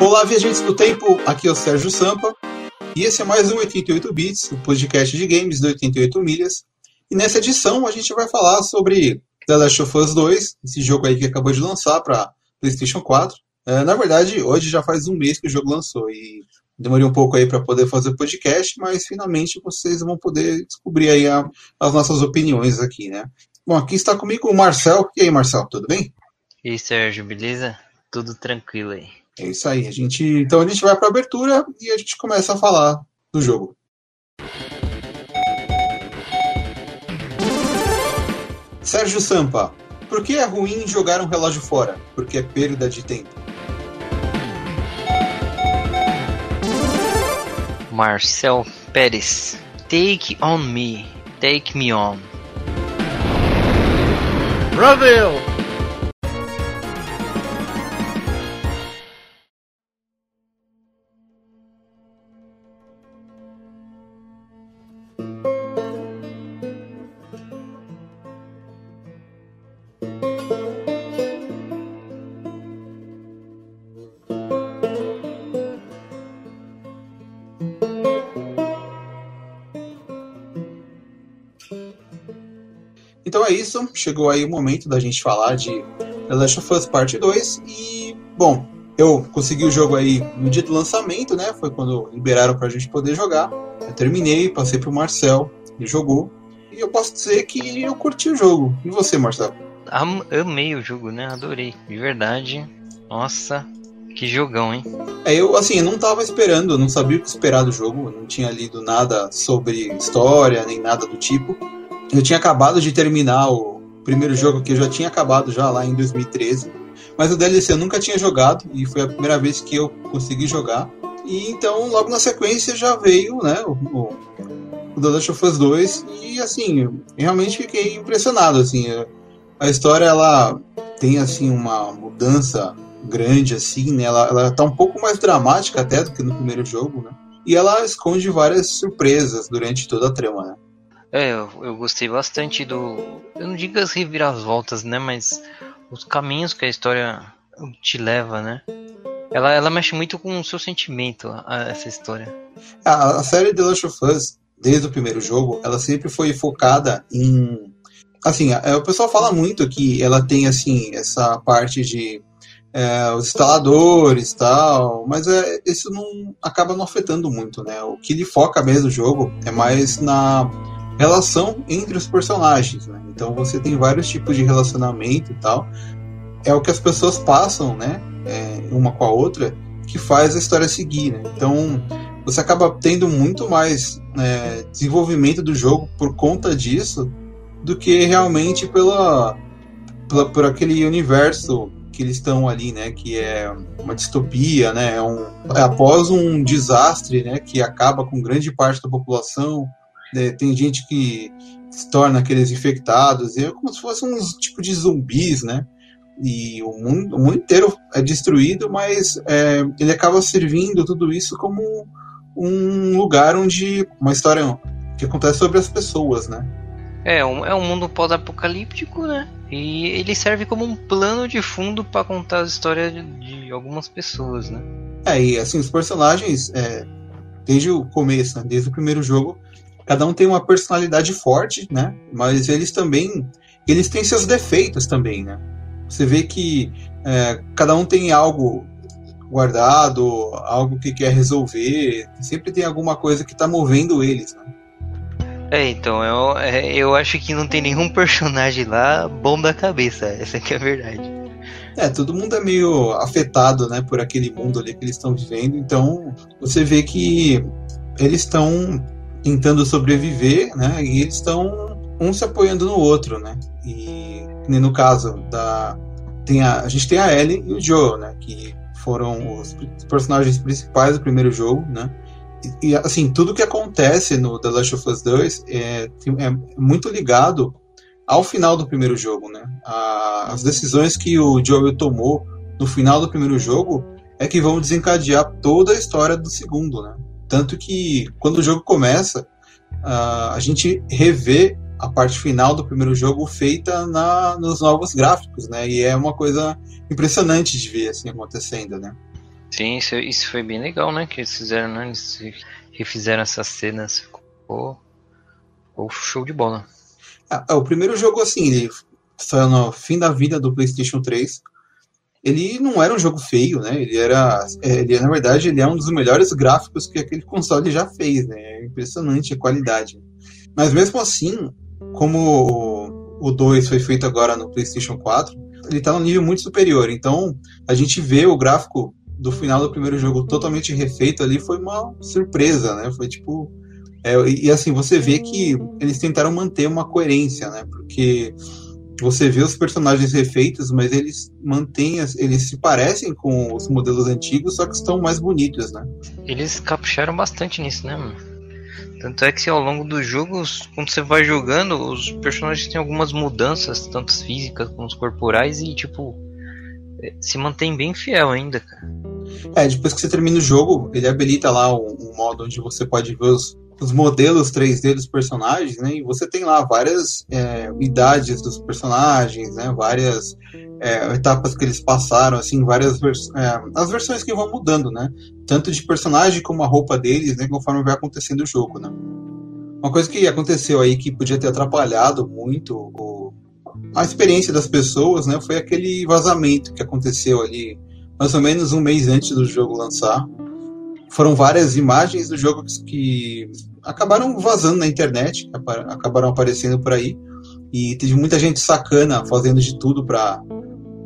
Olá, viajantes do tempo, aqui é o Sérgio Sampa e esse é mais um 88 Bits, o podcast de games do 88 Milhas. E nessa edição a gente vai falar sobre The Last of Us 2, esse jogo aí que acabou de lançar para PlayStation 4. É, na verdade, hoje já faz um mês que o jogo lançou e demorei um pouco aí para poder fazer o podcast, mas finalmente vocês vão poder descobrir aí a, as nossas opiniões aqui, né? Bom, aqui está comigo o Marcel. E aí, Marcel, tudo bem? E aí, Sérgio, beleza? Tudo tranquilo aí. É isso aí. A gente, então a gente vai para a abertura e a gente começa a falar do jogo. Sérgio Sampa, por que é ruim jogar um relógio fora? Porque é perda de tempo. Marcel Pérez, take on me, take me on. Brasil! Isso, chegou aí o momento da gente falar de The Last of Us Part 2 e, bom, eu consegui o jogo aí no dia do lançamento, né? Foi quando liberaram pra gente poder jogar. Eu terminei, passei pro Marcel, ele jogou. E eu posso dizer que eu curti o jogo. E você, Marcel? Am amei o jogo, né? Adorei. De verdade. Nossa, que jogão, hein? É, eu, assim, eu não tava esperando, eu não sabia o que esperar do jogo, não tinha lido nada sobre história, nem nada do tipo. Eu tinha acabado de terminar o primeiro jogo que eu já tinha acabado já lá em 2013, mas o DLC eu nunca tinha jogado e foi a primeira vez que eu consegui jogar. E então, logo na sequência já veio, né, o, o, o The Last of Us 2 e assim, realmente fiquei impressionado, assim, a história ela tem assim uma mudança grande assim, né? Ela, ela tá um pouco mais dramática até do que no primeiro jogo, né? E ela esconde várias surpresas durante toda a trama, né? É, eu, eu gostei bastante do. Eu não digo as reviravoltas, né? Mas os caminhos que a história te leva, né? Ela, ela mexe muito com o seu sentimento, a, essa história. A, a série The Last of Us, desde o primeiro jogo, ela sempre foi focada em. Assim, a, o pessoal fala muito que ela tem, assim, essa parte de. É, os instaladores tal, mas é, isso não acaba não afetando muito, né? O que ele foca mesmo no jogo é mais na relação entre os personagens. Né? Então você tem vários tipos de relacionamento e tal. É o que as pessoas passam, né? É, uma com a outra, que faz a história seguir. Né? Então você acaba tendo muito mais é, desenvolvimento do jogo por conta disso do que realmente pela, pela por aquele universo que eles estão ali, né? Que é uma distopia, né? É um, é após um desastre, né? Que acaba com grande parte da população né, tem gente que se torna aqueles infectados, é como se fossem uns tipo de zumbis, né? E o mundo, o mundo inteiro é destruído, mas é, ele acaba servindo tudo isso como um lugar onde uma história que acontece sobre as pessoas, né? É, um, é um mundo pós-apocalíptico, né? E ele serve como um plano de fundo para contar a história de, de, algumas pessoas, né? É, e assim, os personagens, é, desde o começo, né, desde o primeiro jogo, cada um tem uma personalidade forte, né? Mas eles também, eles têm seus defeitos também, né? Você vê que é, cada um tem algo guardado, algo que quer resolver, sempre tem alguma coisa que está movendo eles, né? É, então, eu, é, eu acho que não tem nenhum personagem lá bom da cabeça, essa que é a verdade. É, todo mundo é meio afetado, né, por aquele mundo ali que eles estão vivendo, então você vê que eles estão tentando sobreviver, né? E eles estão um se apoiando no outro, né? E no caso da tem a, a gente tem a Ellie e o Joe, né? Que foram os personagens principais do primeiro jogo, né? E, e assim, tudo que acontece no The Last of Us 2 é, é muito ligado ao final do primeiro jogo, né? A, as decisões que o Joel tomou no final do primeiro jogo é que vão desencadear toda a história do segundo, né? Tanto que quando o jogo começa, uh, a gente revê a parte final do primeiro jogo feita na, nos novos gráficos, né? E é uma coisa impressionante de ver assim acontecendo, né? Sim, isso, isso foi bem legal, né? Que eles fizeram, né? Eles refizeram essas cenas. Ficou, ficou show de bola. Ah, o primeiro jogo, assim, ele saiu no fim da vida do PlayStation 3. Ele não era um jogo feio, né? Ele era, é, ele na verdade, ele é um dos melhores gráficos que aquele console já fez, né? É impressionante a qualidade. Mas mesmo assim, como o 2 foi feito agora no PlayStation 4, ele está num nível muito superior. Então, a gente vê o gráfico do final do primeiro jogo totalmente refeito ali foi uma surpresa, né? Foi tipo. É, e assim, você vê que eles tentaram manter uma coerência, né? Porque você vê os personagens refeitos, mas eles mantêm, eles se parecem com os modelos antigos, só que estão mais bonitos, né? Eles capricharam bastante nisso, né, mano? Tanto é que ao longo dos jogos, quando você vai jogando, os personagens têm algumas mudanças, tanto físicas como corporais, e tipo, é, se mantém bem fiel ainda, cara. É, depois que você termina o jogo, ele habilita lá um, um modo onde você pode ver os, os modelos 3D dos personagens, né? E você tem lá várias é, idades dos personagens, né? Várias é, etapas que eles passaram, assim, várias vers é, as versões que vão mudando, né? Tanto de personagem como a roupa deles, né? Conforme vai acontecendo o jogo, né? Uma coisa que aconteceu aí que podia ter atrapalhado muito o, a experiência das pessoas, né? Foi aquele vazamento que aconteceu ali mais ou menos um mês antes do jogo lançar. Foram várias imagens do jogo que acabaram vazando na internet, acabaram aparecendo por aí. E teve muita gente sacana fazendo de tudo para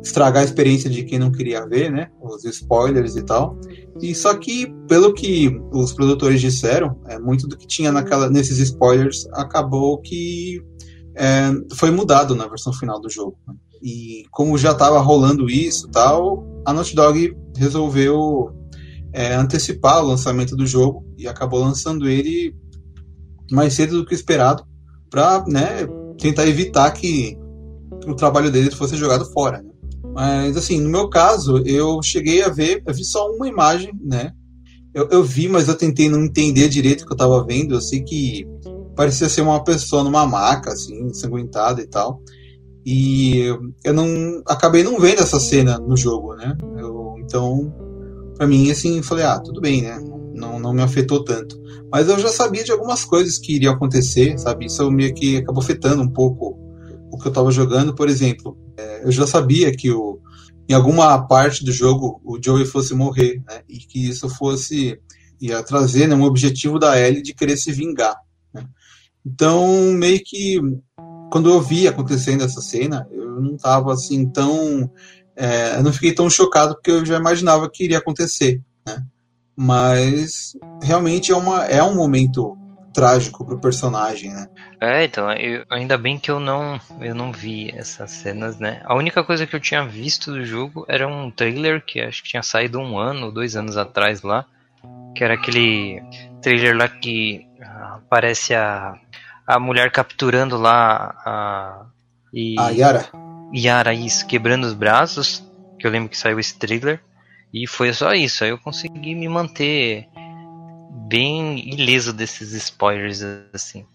estragar a experiência de quem não queria ver, né? Os spoilers e tal. E só que, pelo que os produtores disseram, é, muito do que tinha naquela, nesses spoilers acabou que é, foi mudado na versão final do jogo. Né? E como já estava rolando isso tal, a Naughty Dog resolveu é, antecipar o lançamento do jogo e acabou lançando ele mais cedo do que esperado para né, tentar evitar que o trabalho dele fosse jogado fora. Né? Mas, assim, no meu caso, eu cheguei a ver, eu vi só uma imagem, né? Eu, eu vi, mas eu tentei não entender direito o que eu tava vendo. Eu sei que parecia ser uma pessoa numa maca, assim, ensanguentada e tal. E eu não acabei não vendo essa cena no jogo, né? Eu, então, para mim, assim, falei, ah, tudo bem, né? Não, não me afetou tanto. Mas eu já sabia de algumas coisas que iriam acontecer, sabe? Isso meio que acabou afetando um pouco o que eu estava jogando. Por exemplo, é, eu já sabia que o, em alguma parte do jogo o Joey fosse morrer, né? E que isso fosse ia trazer né, um objetivo da Ellie de querer se vingar. Né? Então, meio que quando eu vi acontecendo essa cena, eu não estava assim tão. É, eu não fiquei tão chocado porque eu já imaginava que iria acontecer. Mas realmente é, uma, é um momento trágico pro personagem, né? É, então, eu, ainda bem que eu não, eu não vi essas cenas, né? A única coisa que eu tinha visto do jogo era um trailer que acho que tinha saído um ano, dois anos atrás lá, que era aquele trailer lá que aparece a, a mulher capturando lá a. E, a Yara. Yara, isso, quebrando os braços, que eu lembro que saiu esse trailer. E foi só isso, aí eu consegui me manter bem ileso desses spoilers, assim.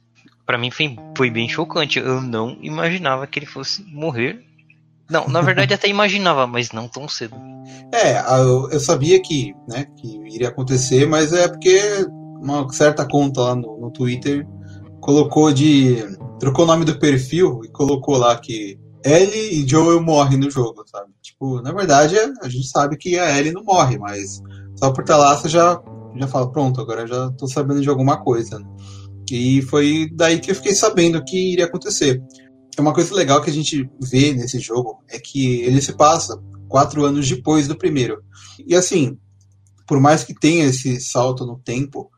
Para mim foi, foi bem chocante. Eu não imaginava que ele fosse morrer. Não, na verdade até imaginava, mas não tão cedo. É, eu, eu sabia que, né, que iria acontecer, mas é porque uma certa conta lá no, no Twitter colocou de. trocou o nome do perfil e colocou lá que Ellie e Joel morrem no jogo, sabe? Tipo, na verdade, a gente sabe que a Ellie não morre, mas só por estar lá você já já fala, pronto, agora já tô sabendo de alguma coisa. E foi daí que eu fiquei sabendo que iria acontecer. É uma coisa legal que a gente vê nesse jogo é que ele se passa quatro anos depois do primeiro. E assim, por mais que tenha esse salto no tempo,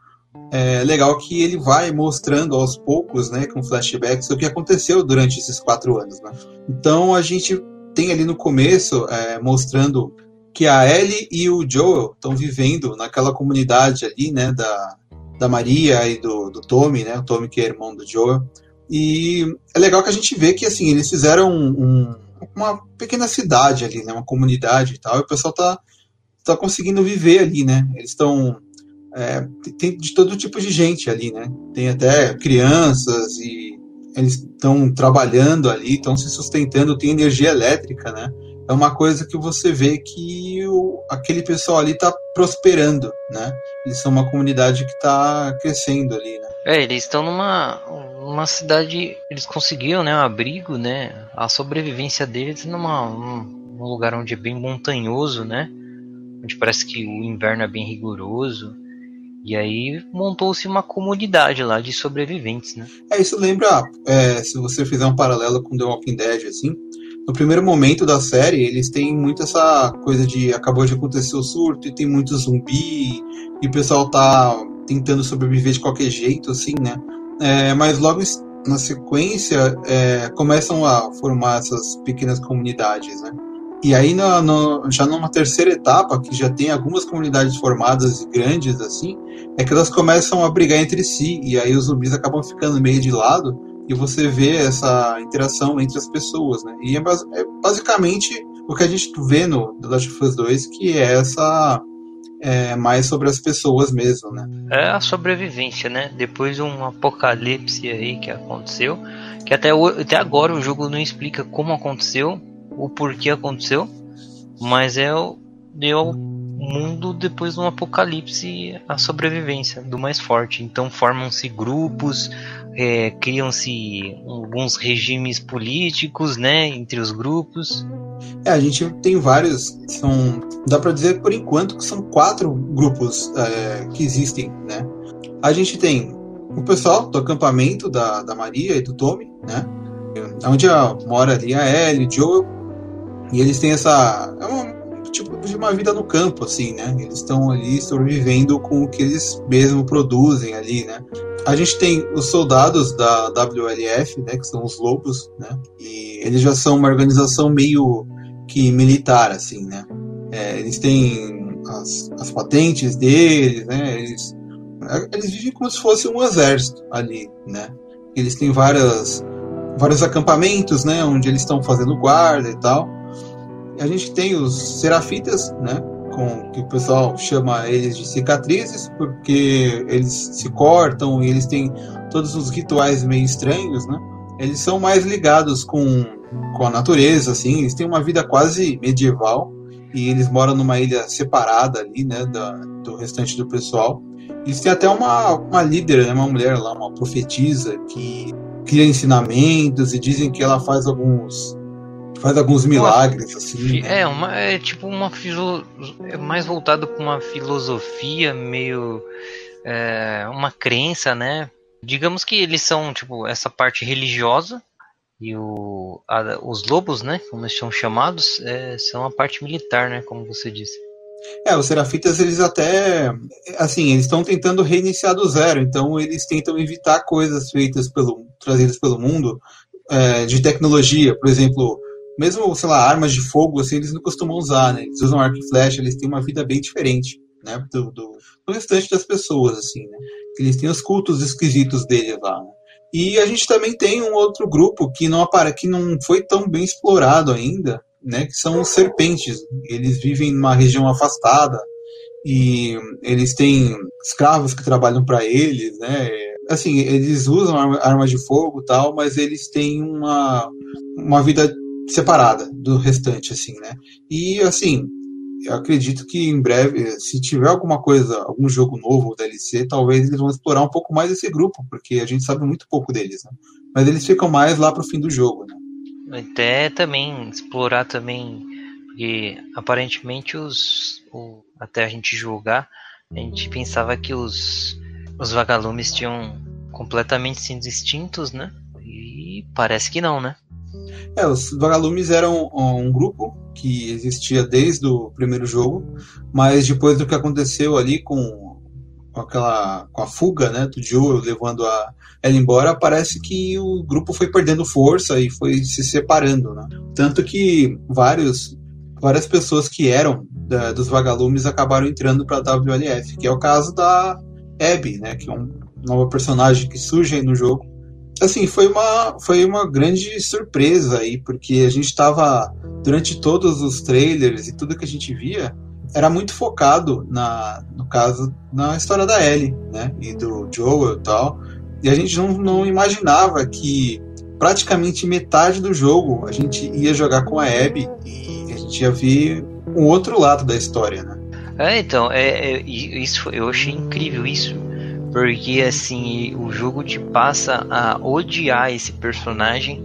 é legal que ele vai mostrando aos poucos, né, com flashbacks, o que aconteceu durante esses quatro anos. Né? Então a gente tem ali no começo é, mostrando que a Ellie e o Joel estão vivendo naquela comunidade ali, né, da, da Maria e do, do Tommy, né, o Tommy que é irmão do Joel. E é legal que a gente vê que, assim, eles fizeram um, um, uma pequena cidade ali, né, uma comunidade e tal, e o pessoal tá, tá conseguindo viver ali, né, eles estão... É, tem de todo tipo de gente ali, né, tem até crianças e eles estão trabalhando ali, estão se sustentando, tem energia elétrica, né, é uma coisa que você vê que o, aquele pessoal ali está prosperando, né? Eles são uma comunidade que está crescendo ali, né? É, eles estão numa uma cidade, eles conseguiram, né, um abrigo, né? A sobrevivência deles numa um, um lugar onde é bem montanhoso, né? Onde parece que o inverno é bem rigoroso. E aí montou-se uma comunidade lá de sobreviventes, né? É, isso lembra, é, se você fizer um paralelo com The Walking Dead, assim, no primeiro momento da série, eles têm muito essa coisa de acabou de acontecer o surto e tem muito zumbi e o pessoal tá tentando sobreviver de qualquer jeito, assim, né? É, mas logo na sequência é, começam a formar essas pequenas comunidades, né? E aí, no, no, já numa terceira etapa, que já tem algumas comunidades formadas e grandes, assim, é que elas começam a brigar entre si, e aí os zumbis acabam ficando meio de lado, e você vê essa interação entre as pessoas, né? E é, é basicamente o que a gente vê no The Last of Us 2, que é essa é, mais sobre as pessoas mesmo, né? É a sobrevivência, né? Depois de um apocalipse aí que aconteceu, que até, até agora o jogo não explica como aconteceu, o porquê aconteceu, mas é o deu mundo depois de um apocalipse a sobrevivência do mais forte. Então formam-se grupos, é, criam-se alguns regimes políticos, né, entre os grupos. É, a gente tem vários, são, dá para dizer por enquanto que são quatro grupos é, que existem, né. A gente tem o pessoal do acampamento da, da Maria e do Tommy, né, onde mora ali a Ellie, Joe, e eles têm essa é uma, tipo de uma vida no campo, assim, né? Eles estão ali sobrevivendo com o que eles mesmo produzem ali, né? A gente tem os soldados da WLF, né? Que são os lobos, né? E eles já são uma organização meio que militar, assim, né? É, eles têm as, as patentes deles, né? Eles, eles vivem como se fosse um exército ali, né? Eles têm várias vários acampamentos, né? Onde eles estão fazendo guarda e tal a gente tem os serafitas, né? Com, que o pessoal chama eles de cicatrizes, porque eles se cortam e eles têm todos os rituais meio estranhos, né? Eles são mais ligados com, com a natureza, assim, eles têm uma vida quase medieval e eles moram numa ilha separada ali, né, da, do restante do pessoal. Eles têm até uma, uma líder, né, uma mulher lá, uma profetisa, que cria ensinamentos e dizem que ela faz alguns faz alguns milagres, uma, assim. Né? É, uma, é tipo uma filo, é mais voltado para uma filosofia meio é, uma crença, né? Digamos que eles são tipo essa parte religiosa e o, a, os lobos, né, como eles são chamados, é, são a parte militar, né, como você disse. É, os serafitas eles até assim, eles estão tentando reiniciar do zero, então eles tentam evitar coisas feitas pelo trazidas pelo mundo é, de tecnologia, por exemplo, mesmo, sei lá, armas de fogo, assim, eles não costumam usar, né? Eles usam arco e flecha, eles têm uma vida bem diferente, né? Do, do, do restante das pessoas, assim, né? Eles têm os cultos esquisitos deles lá, né? E a gente também tem um outro grupo que não apare que não foi tão bem explorado ainda, né? Que são os serpentes. Eles vivem numa região afastada e eles têm escravos que trabalham para eles, né? Assim, eles usam armas de fogo tal, mas eles têm uma, uma vida separada do restante, assim, né? E, assim, eu acredito que em breve, se tiver alguma coisa, algum jogo novo ou DLC, talvez eles vão explorar um pouco mais esse grupo, porque a gente sabe muito pouco deles, né? Mas eles ficam mais lá pro fim do jogo, né? Até também explorar também, porque aparentemente os, o, até a gente jogar, a gente pensava que os, os vagalumes tinham completamente sido extintos, né? E parece que não, né? É, os Vagalumes eram um grupo que existia desde o primeiro jogo, mas depois do que aconteceu ali com, com aquela com a fuga, né, do Joel levando a ela embora, parece que o grupo foi perdendo força e foi se separando, né? Tanto que vários várias pessoas que eram da, dos Vagalumes acabaram entrando para a WLF, que é o caso da Abby, né, que é um nova personagem que surge no jogo assim, foi uma, foi uma grande surpresa aí, porque a gente estava, durante todos os trailers e tudo que a gente via, era muito focado, na, no caso, na história da Ellie, né, e do Joel e tal, e a gente não, não imaginava que praticamente metade do jogo a gente ia jogar com a Abby e a gente ia ver um outro lado da história, né? É, então, é, é, isso eu achei incrível isso. Porque assim, o jogo te passa a odiar esse personagem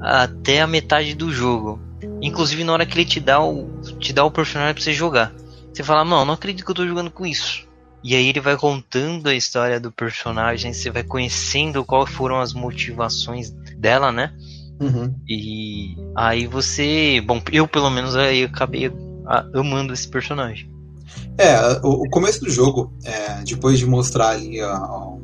até a metade do jogo. Inclusive na hora que ele te dá o, te dá o personagem pra você jogar. Você fala, não, não acredito que eu tô jogando com isso. E aí ele vai contando a história do personagem, você vai conhecendo quais foram as motivações dela, né? Uhum. E aí você. Bom, eu pelo menos aí acabei amando esse personagem. É, o, o começo do jogo, é, depois de mostrar ali a, a,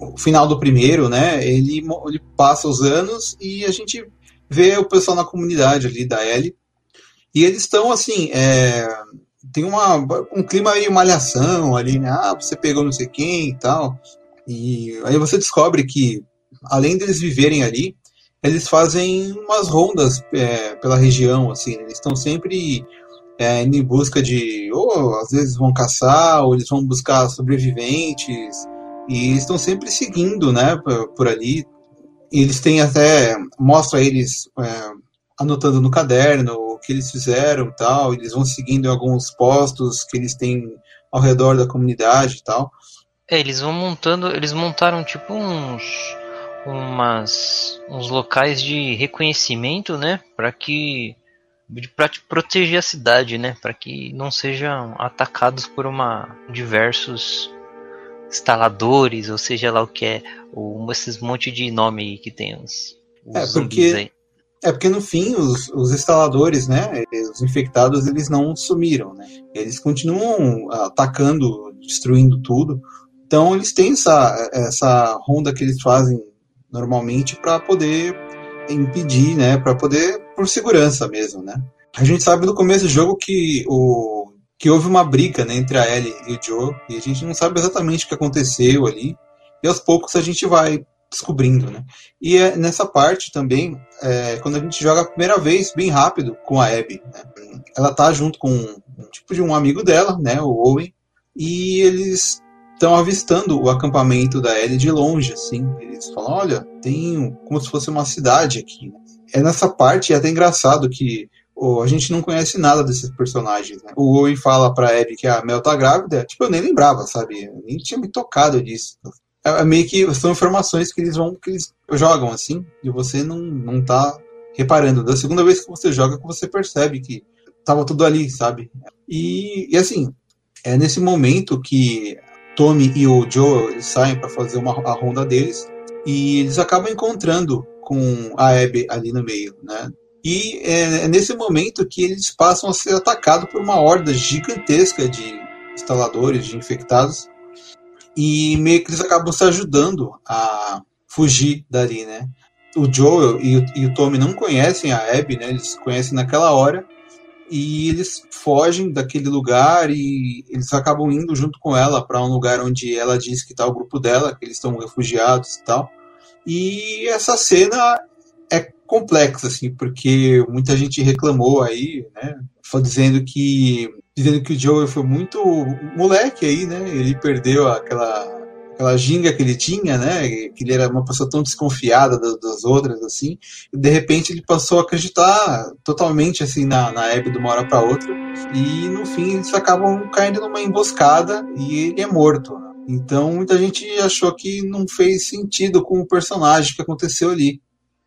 o final do primeiro, né? Ele, ele passa os anos e a gente vê o pessoal na comunidade ali da Ellie. E eles estão assim, é, tem uma, um clima meio malhação ali, né? Ah, você pegou não sei quem e tal. E aí você descobre que, além deles viverem ali, eles fazem umas rondas é, pela região, assim, né? eles estão sempre é, indo em busca de, ou às vezes vão caçar, ou eles vão buscar sobreviventes, e estão sempre seguindo, né, por, por ali. E eles têm até, mostra eles é, anotando no caderno o que eles fizeram tal, eles vão seguindo em alguns postos que eles têm ao redor da comunidade e tal. É, eles vão montando, eles montaram tipo uns umas uns locais de reconhecimento, né, para que para proteger a cidade, né, para que não sejam atacados por uma diversos instaladores, ou seja lá o que é, ou esses monte de nome aí que tem os, os é porque aí. é porque no fim os, os instaladores, né, os infectados eles não sumiram, né, eles continuam atacando, destruindo tudo. Então eles têm essa essa ronda que eles fazem normalmente para poder impedir, né, para poder por segurança mesmo, né. A gente sabe no começo do jogo que o que houve uma briga né, entre a Ellie e o Joe e a gente não sabe exatamente o que aconteceu ali e aos poucos a gente vai descobrindo, né. E é nessa parte também, é, quando a gente joga a primeira vez bem rápido com a Abby, né, ela tá junto com um tipo de um amigo dela, né, o Owen, e eles estão avistando o acampamento da Ellie de longe, assim. Eles falam, olha, tem como se fosse uma cidade aqui. É nessa parte, é até engraçado que oh, a gente não conhece nada desses personagens. Né? O Owen fala pra Abby que a Mel tá grávida, tipo, eu nem lembrava, sabe? Eu nem tinha me tocado disso. É, é meio que são informações que eles vão, que eles jogam, assim, e você não, não tá reparando. Da segunda vez que você joga, que você percebe que tava tudo ali, sabe? E, e assim, é nesse momento que Tommy e o Joe saem para fazer uma, a ronda deles e eles acabam encontrando com a Abby ali no meio, né? E é, é nesse momento que eles passam a ser atacados por uma horda gigantesca de instaladores, de infectados, e meio que eles acabam se ajudando a fugir dali, né? O Joel e o, e o Tommy não conhecem a Abby, né? Eles conhecem naquela hora, e eles fogem daquele lugar e eles acabam indo junto com ela para um lugar onde ela diz que está o grupo dela, que eles estão refugiados e tal. E essa cena é complexa, assim, porque muita gente reclamou aí, né? Dizendo que dizendo que o Joe foi muito moleque aí, né? Ele perdeu aquela aquela ginga que ele tinha, né? Que ele era uma pessoa tão desconfiada das, das outras, assim. E de repente ele passou a acreditar totalmente, assim, na, na Abby de uma hora para outra. E no fim eles acabam caindo numa emboscada e ele é morto. Então muita gente achou que não fez sentido com o personagem que aconteceu ali.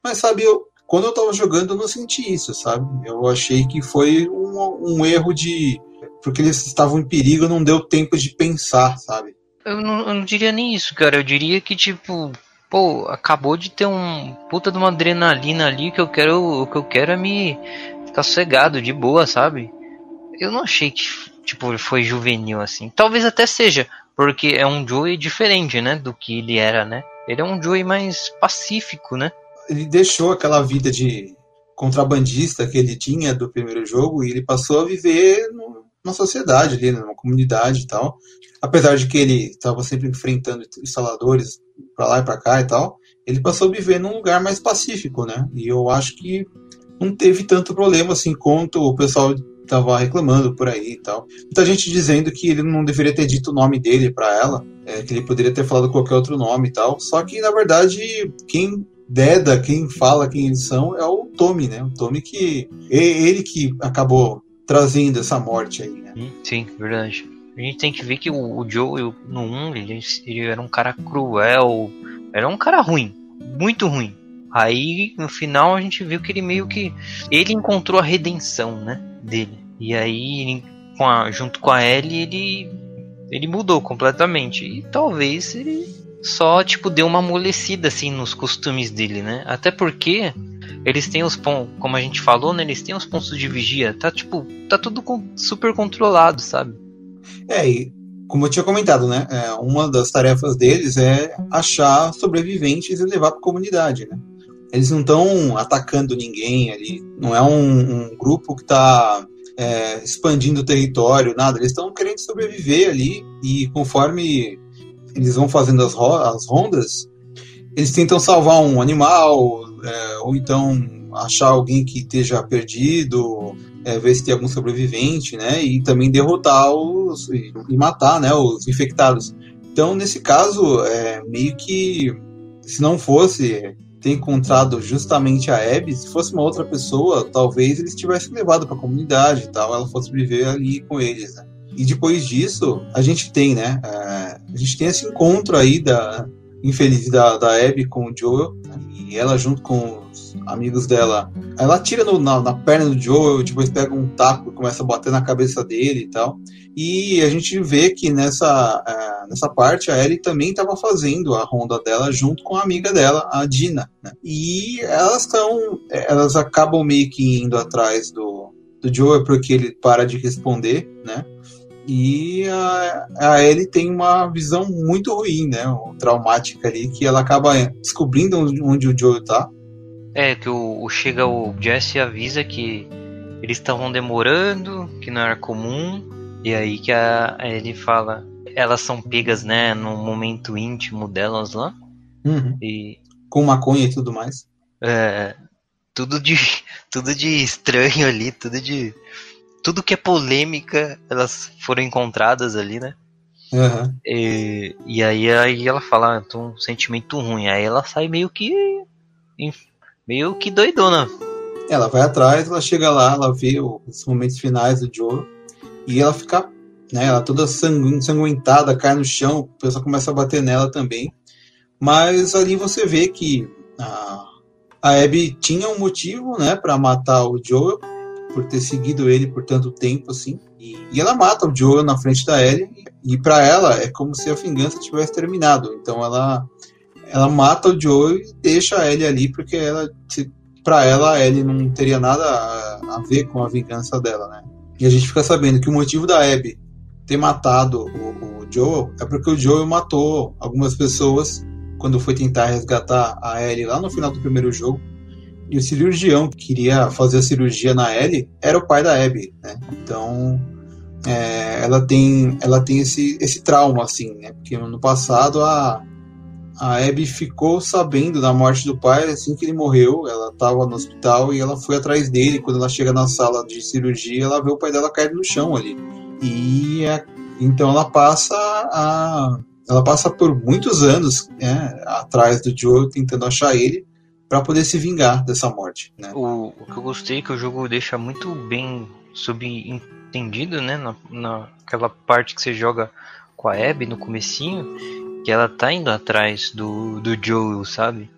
Mas sabe, eu, quando eu tava jogando eu não senti isso, sabe? Eu achei que foi um, um erro de. Porque eles estavam em perigo, não deu tempo de pensar, sabe? Eu não, eu não diria nem isso, cara. Eu diria que, tipo, pô, acabou de ter um puta de uma adrenalina ali que eu quero. O que eu quero é me ficar sossegado, de boa, sabe? Eu não achei que, tipo, foi juvenil assim. Talvez até seja, porque é um Joey diferente, né? Do que ele era, né? Ele é um Joey mais pacífico, né? Ele deixou aquela vida de contrabandista que ele tinha do primeiro jogo e ele passou a viver numa sociedade ali, numa comunidade e tal apesar de que ele estava sempre enfrentando instaladores para lá e para cá e tal, ele passou a viver num lugar mais pacífico, né? E eu acho que não teve tanto problema assim quanto o pessoal estava reclamando por aí e tal. Muita gente dizendo que ele não deveria ter dito o nome dele para ela, é, que ele poderia ter falado qualquer outro nome e tal. Só que na verdade quem Deda, quem fala quem eles são, é o Tommy, né? O Tommy que. Ele que acabou trazendo essa morte aí, né? Sim, verdade. A gente tem que ver que o, o Joe, no 1, ele, ele era um cara cruel, era um cara ruim, muito ruim. Aí, no final, a gente viu que ele meio que. Ele encontrou a redenção, né? Dele. E aí, com a, junto com a Ellie, ele. Ele mudou completamente. E talvez ele só, tipo, deu uma amolecida, assim, nos costumes dele, né? Até porque eles têm os pontos, como a gente falou, né? Eles têm os pontos de vigia. Tá, tipo, tá tudo super controlado, sabe? É, e como eu tinha comentado, né? É, uma das tarefas deles é achar sobreviventes e levar para a comunidade, né? Eles não estão atacando ninguém ali. Não é um, um grupo que está é, expandindo o território, nada. Eles estão querendo sobreviver ali e conforme eles vão fazendo as, ro as rondas, eles tentam salvar um animal, é, ou então achar alguém que esteja perdido, é, ver se tem algum sobrevivente, né? E também derrotar os e, e matar, né? Os infectados. Então, nesse caso, é meio que se não fosse ter encontrado justamente a Abby, se fosse uma outra pessoa, talvez eles tivessem levado para a comunidade e tal, ela fosse viver ali com eles, né? E depois disso, a gente tem, né? É, a gente tem esse encontro aí da infeliz da, da Abby com o Joel, né, e ela junto com amigos dela, ela tira no, na, na, perna do Joel, depois pega um taco e começa a bater na cabeça dele e tal. E a gente vê que nessa, é, nessa parte a Ellie também estava fazendo a ronda dela junto com a amiga dela, a Dina. Né? E elas estão. Elas acabam meio que indo atrás do, do Joel porque ele para de responder, né? E a, a Ellie tem uma visão muito ruim, né? Traumática ali, que ela acaba descobrindo onde o Joe tá. É, que o, o chega o Jesse avisa que eles estavam demorando, que não era comum, e aí que a, Ellie fala, elas são pegas, né, no momento íntimo delas lá. Uhum. E, Com maconha e tudo mais. É, tudo de, tudo de estranho ali, tudo de tudo que é polêmica, elas foram encontradas ali, né? Uhum. E, e aí, aí ela fala, ah, tô um sentimento ruim. Aí ela sai meio que. Meio que doidona. Ela vai atrás, ela chega lá, ela vê os momentos finais do Joe e ela fica, né, ela toda sanguentada, cai no chão, o pessoal começa a bater nela também. Mas ali você vê que a, a Abby tinha um motivo, né, para matar o Joe por ter seguido ele por tanto tempo assim. E, e ela mata o Joel na frente da Ellie e para ela é como se a vingança tivesse terminado. Então ela ela mata o Joel e deixa a Ellie ali porque ela para ela a Ellie não teria nada a, a, ver com a vingança dela, né? E a gente fica sabendo que o motivo da Abby ter matado o, o Joel é porque o Joel matou algumas pessoas quando foi tentar resgatar a Ellie lá no final do primeiro jogo e o cirurgião que queria fazer a cirurgia na Ellie era o pai da Abby, né? Então, é, ela tem, ela tem esse, esse trauma, assim, né? Porque no passado a, a Abby ficou sabendo da morte do pai assim que ele morreu. Ela estava no hospital e ela foi atrás dele. Quando ela chega na sala de cirurgia, ela vê o pai dela cair no chão ali. E a, então ela passa a. Ela passa por muitos anos né, atrás do Joe, tentando achar ele para poder se vingar dessa morte. Né? O, o, que eu gostei é que o jogo deixa muito bem subentendido, né, na, naquela parte que você joga com a Abby no comecinho, que ela tá indo atrás do, do Joel, sabe?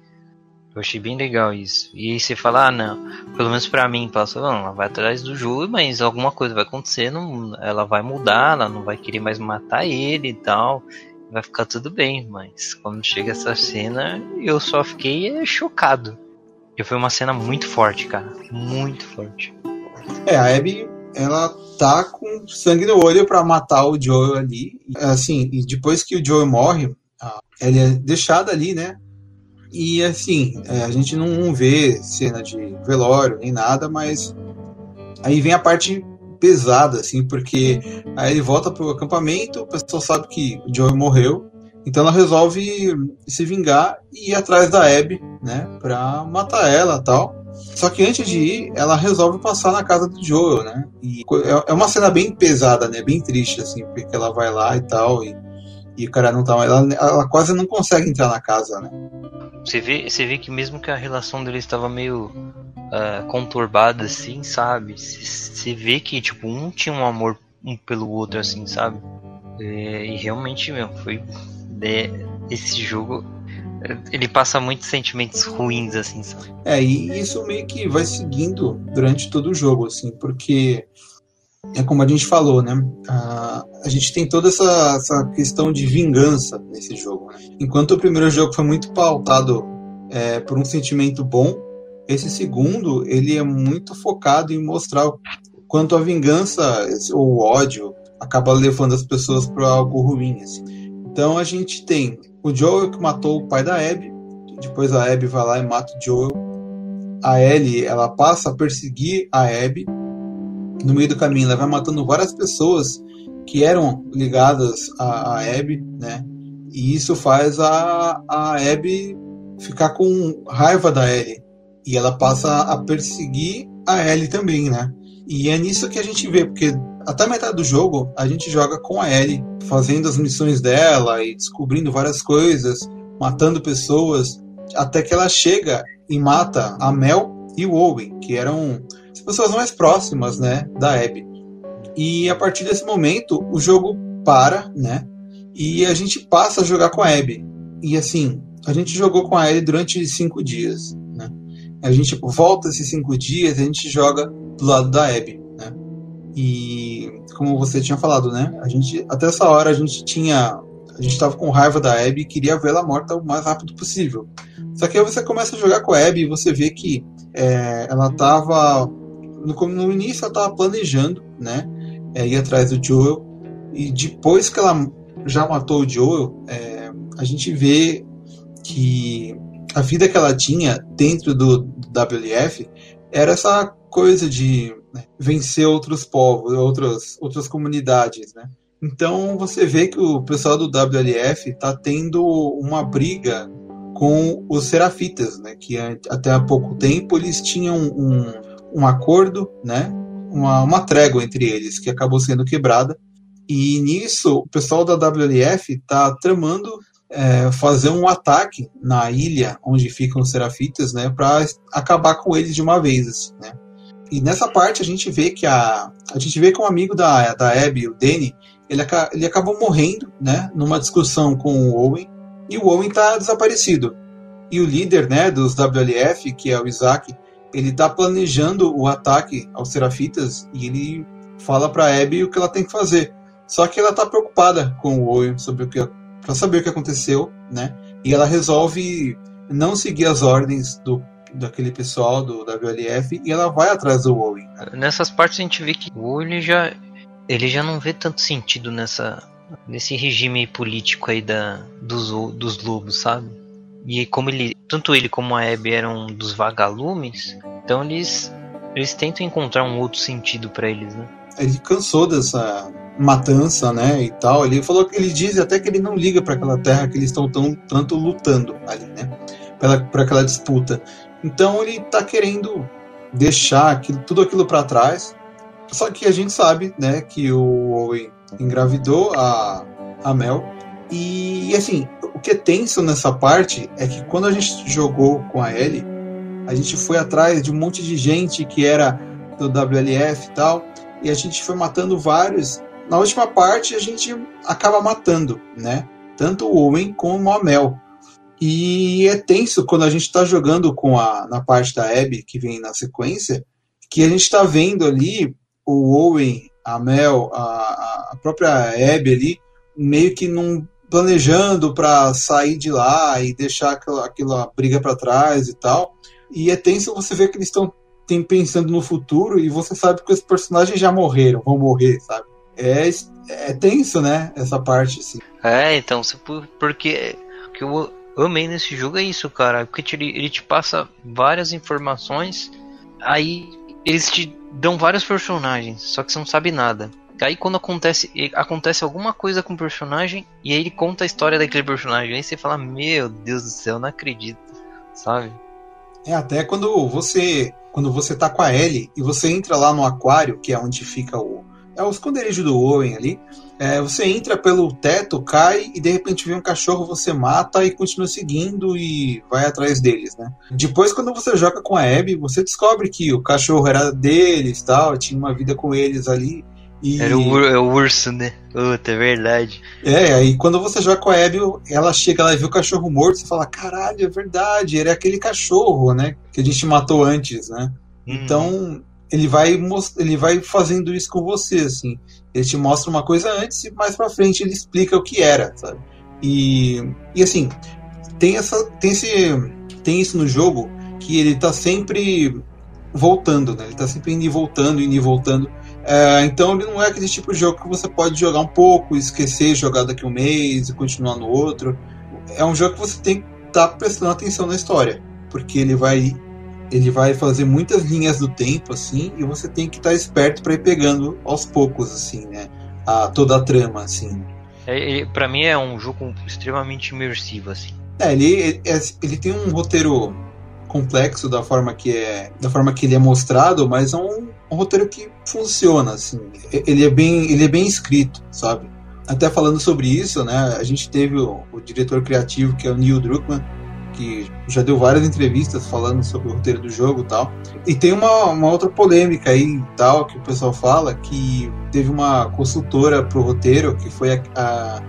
Eu achei bem legal isso. E aí você fala, ah, não, pelo menos pra mim, passa, não, ela vai atrás do Joel, mas alguma coisa vai acontecer, não, ela vai mudar, ela não vai querer mais matar ele e tal vai ficar tudo bem, mas quando chega essa cena, eu só fiquei chocado. Porque foi uma cena muito forte, cara. Muito forte. É, a Abby, ela tá com sangue no olho para matar o Joel ali. Assim, e depois que o Joel morre, ela é deixada ali, né? E assim, é, a gente não vê cena de velório nem nada, mas aí vem a parte pesada, assim, porque aí ele volta pro acampamento, o pessoal sabe que o Joey morreu, então ela resolve se vingar e ir atrás da Abby, né, pra matar ela tal. Só que antes de ir, ela resolve passar na casa do Joel, né? E é, é uma cena bem pesada, né? Bem triste, assim, porque ela vai lá e tal, e, E o cara não tá. Ela, ela quase não consegue entrar na casa, né? Você vê, você vê que mesmo que a relação deles estava meio uh, conturbada, assim, sabe? Você vê que, tipo, um tinha um amor um pelo outro, assim, sabe? E, é, e realmente, meu, foi. É, esse jogo. Ele passa muitos sentimentos ruins, assim? É, e isso meio que vai seguindo durante todo o jogo, assim, porque é como a gente falou, né? A, a gente tem toda essa, essa questão de vingança nesse jogo. Né? Enquanto o primeiro jogo foi muito pautado é, por um sentimento bom, esse segundo ele é muito focado em mostrar o quanto a vingança ou o ódio acaba levando as pessoas para algo ruim. Assim. Então a gente tem o Joel que matou o pai da Abby, depois a Abby vai lá e mata o Joel. A Ellie ela passa a perseguir a Abby no meio do caminho ela vai matando várias pessoas que eram ligadas a Abby, né? E isso faz a, a Abby ficar com raiva da Ellie. E ela passa a perseguir a Ellie também, né? E é nisso que a gente vê, porque até metade do jogo a gente joga com a Ellie, fazendo as missões dela e descobrindo várias coisas, matando pessoas, até que ela chega e mata a Mel e o Owen, que eram as pessoas mais próximas, né, da Abby. E a partir desse momento, o jogo para, né, e a gente passa a jogar com a Abby. E assim, a gente jogou com a Ellie durante cinco dias, né. A gente volta esses cinco dias a gente joga do lado da Abby, né. E como você tinha falado, né, a gente até essa hora a gente tinha a gente estava com raiva da Abby e queria vê-la morta o mais rápido possível. Só que aí você começa a jogar com a Abby e você vê que é, ela estava no, no início ela estava planejando, né, é, ir atrás do Joel, e depois que ela já matou o Joel, é, a gente vê que a vida que ela tinha dentro do, do WLF era essa coisa de né, vencer outros povos, outras, outras comunidades, né? Então você vê que o pessoal do WLF está tendo uma briga com os Serafitas, né? Que até há pouco tempo eles tinham um, um acordo, né? Uma, uma trégua entre eles que acabou sendo quebrada. E nisso, o pessoal da WLF está tramando é, fazer um ataque na ilha onde ficam os serafitas, né, para acabar com eles de uma vez, assim, né. E nessa parte a gente vê que a a gente vê que um amigo da da Abby, o Danny, ele, ele acabou morrendo, né, numa discussão com o Owen, e o Owen está desaparecido. E o líder, né, dos WLF, que é o Isaac, ele está planejando o ataque aos Serafitas e ele fala para Abby o que ela tem que fazer. Só que ela está preocupada com o Owen sobre o que para saber o que aconteceu, né? E ela resolve não seguir as ordens do daquele pessoal do WLF e ela vai atrás do Owen. Nessas partes a gente vê que o Owen já ele já não vê tanto sentido nessa nesse regime político aí da dos dos lobos, sabe? E como ele, tanto ele como a Abby eram dos vagalumes, então eles eles tentam encontrar um outro sentido para eles, né? Ele cansou dessa matança, né, e tal. Ele falou que ele diz até que ele não liga para aquela terra que eles estão tão tanto lutando ali, né, para aquela disputa. Então ele está querendo deixar aquilo, tudo aquilo para trás. Só que a gente sabe, né, que o Owen engravidou a, a Mel e assim que é tenso nessa parte é que quando a gente jogou com a Ellie, a gente foi atrás de um monte de gente que era do WLF e tal, e a gente foi matando vários. Na última parte, a gente acaba matando, né? Tanto o Owen como a Mel. E é tenso quando a gente está jogando com a na parte da Abby, que vem na sequência, que a gente está vendo ali o Owen, a Mel, a, a própria Abby ali, meio que num planejando para sair de lá e deixar aquela, aquela briga para trás e tal. E é tenso você ver que eles estão pensando no futuro e você sabe que os personagens já morreram, vão morrer, sabe? É, é tenso, né? Essa parte, assim. É, então, porque que amei nesse jogo é isso, cara. Porque ele, ele te passa várias informações, aí eles te dão vários personagens, só que você não sabe nada. Aí quando acontece, acontece alguma coisa com o personagem e aí ele conta a história daquele personagem, aí você fala: "Meu Deus do céu, não acredito", sabe? É até quando você quando você tá com a Ellie e você entra lá no aquário, que é onde fica o é o esconderijo do Owen ali. É, você entra pelo teto, cai e de repente vê um cachorro, você mata e continua seguindo e vai atrás deles, né? Depois, quando você joga com a Abby, você descobre que o cachorro era deles, tal, tinha uma vida com eles ali. E... Era o, ur- é o urso, né? Puta, é verdade. É, aí quando você joga com a Abby, ela chega lá e vê o cachorro morto, você fala, caralho, é verdade, era aquele cachorro, né? Que a gente matou antes, né? Hum. Então, ele vai, ele vai fazendo isso com você, assim. Ele te mostra uma coisa antes e mais pra frente ele explica o que era, sabe? E, e assim, tem, essa, tem, esse, tem isso no jogo que ele tá sempre voltando, né? Ele tá sempre indo e voltando, indo e voltando. É, então ele não é aquele tipo de jogo que você pode jogar um pouco, esquecer, jogar daqui um mês e continuar no outro. É um jogo que você tem que estar prestando atenção na história, porque ele vai ele vai fazer muitas linhas do tempo assim e você tem que estar esperto para ir pegando aos poucos assim, né? A, toda a trama assim. É, pra mim é um jogo extremamente imersivo, assim. É, ele, é- ele tem um roteiro complexo da forma que é da forma que ele é mostrado, mas é um, um roteiro que funciona assim. Ele é bem ele é bem escrito, sabe? Até falando sobre isso, né? A gente teve o, o diretor criativo que é o Neil Druckmann, que já deu várias entrevistas falando sobre o roteiro do jogo e tal. E tem uma, uma outra polêmica aí tal que o pessoal fala que teve uma consultora pro roteiro que foi a, a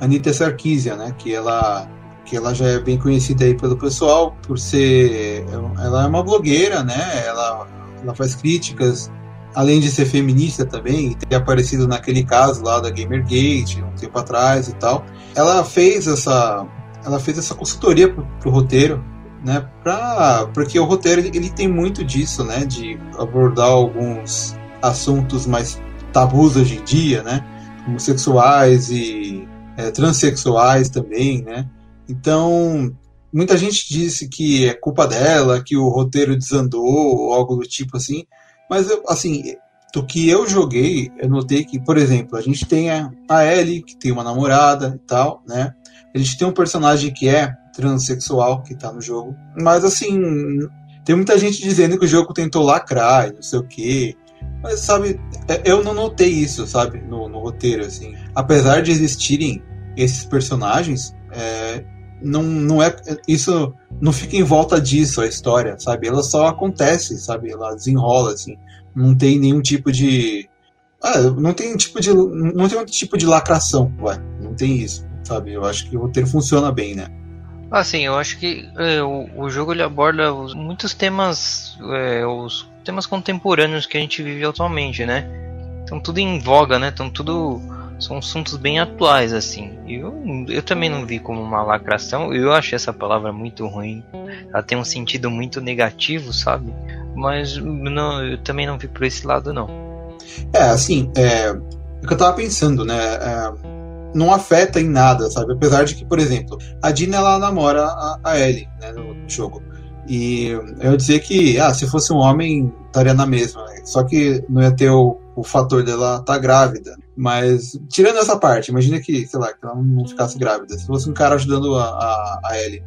Anita Sarkeesian, né? Que ela que ela já é bem conhecida aí pelo pessoal por ser ela é uma blogueira, né? Ela ela faz críticas além de ser feminista também, e ter aparecido naquele caso lá da Gamergate um tempo atrás e tal. Ela fez essa ela fez essa consultoria pro, pro roteiro, né? Pra, porque o roteiro ele, tem muito disso, né? De abordar alguns assuntos mais tabus hoje em dia, né? Homossexuais e é, transexuais também, né? Então muita gente disse que é culpa dela, que o roteiro desandou ou algo do tipo assim. Mas eu, assim, do que eu joguei, eu notei que, por exemplo, a gente tem a, a Ellie, que tem uma namorada e tal, né? A gente tem um personagem que é transexual, que tá no jogo. Mas assim, tem muita gente dizendo que o jogo tentou lacrar e não sei o quê. Mas, sabe, é- eu não notei isso, sabe, no, no roteiro, assim. Apesar de existirem esses personagens, é, não, não é. Isso não fica em volta disso a história, sabe? Ela só acontece, sabe? Ela desenrola, assim. Não tem nenhum tipo de. Ah, não tem tipo de. Não tem um tipo de lacração, vai. Não tem isso, sabe? Eu acho que o roteiro funciona bem, né? Assim, eu acho que é, o, o jogo ele aborda os- muitos temas, é, os temas contemporâneos que a gente vive atualmente, né? Então tudo em voga, né? Então tudo são assuntos bem atuais, assim. Eu, eu também não vi como uma lacração. Eu achei essa palavra muito ruim. Ela tem um sentido muito negativo, sabe? Mas não, eu também não vi por esse lado, não. É, assim, é, o que eu tava pensando, né? é, não afeta em nada, sabe? Apesar de que, por exemplo, a Dina ela namora a, a Ellie, né, no jogo. E eu dizer que, ah, se fosse um homem, estaria na mesma. né? Só que não ia ter o, o fator dela estar tá grávida. Mas, tirando essa parte, imagina que, sei lá, que ela não ficasse grávida. Se fosse um cara ajudando a, a, a Ellie.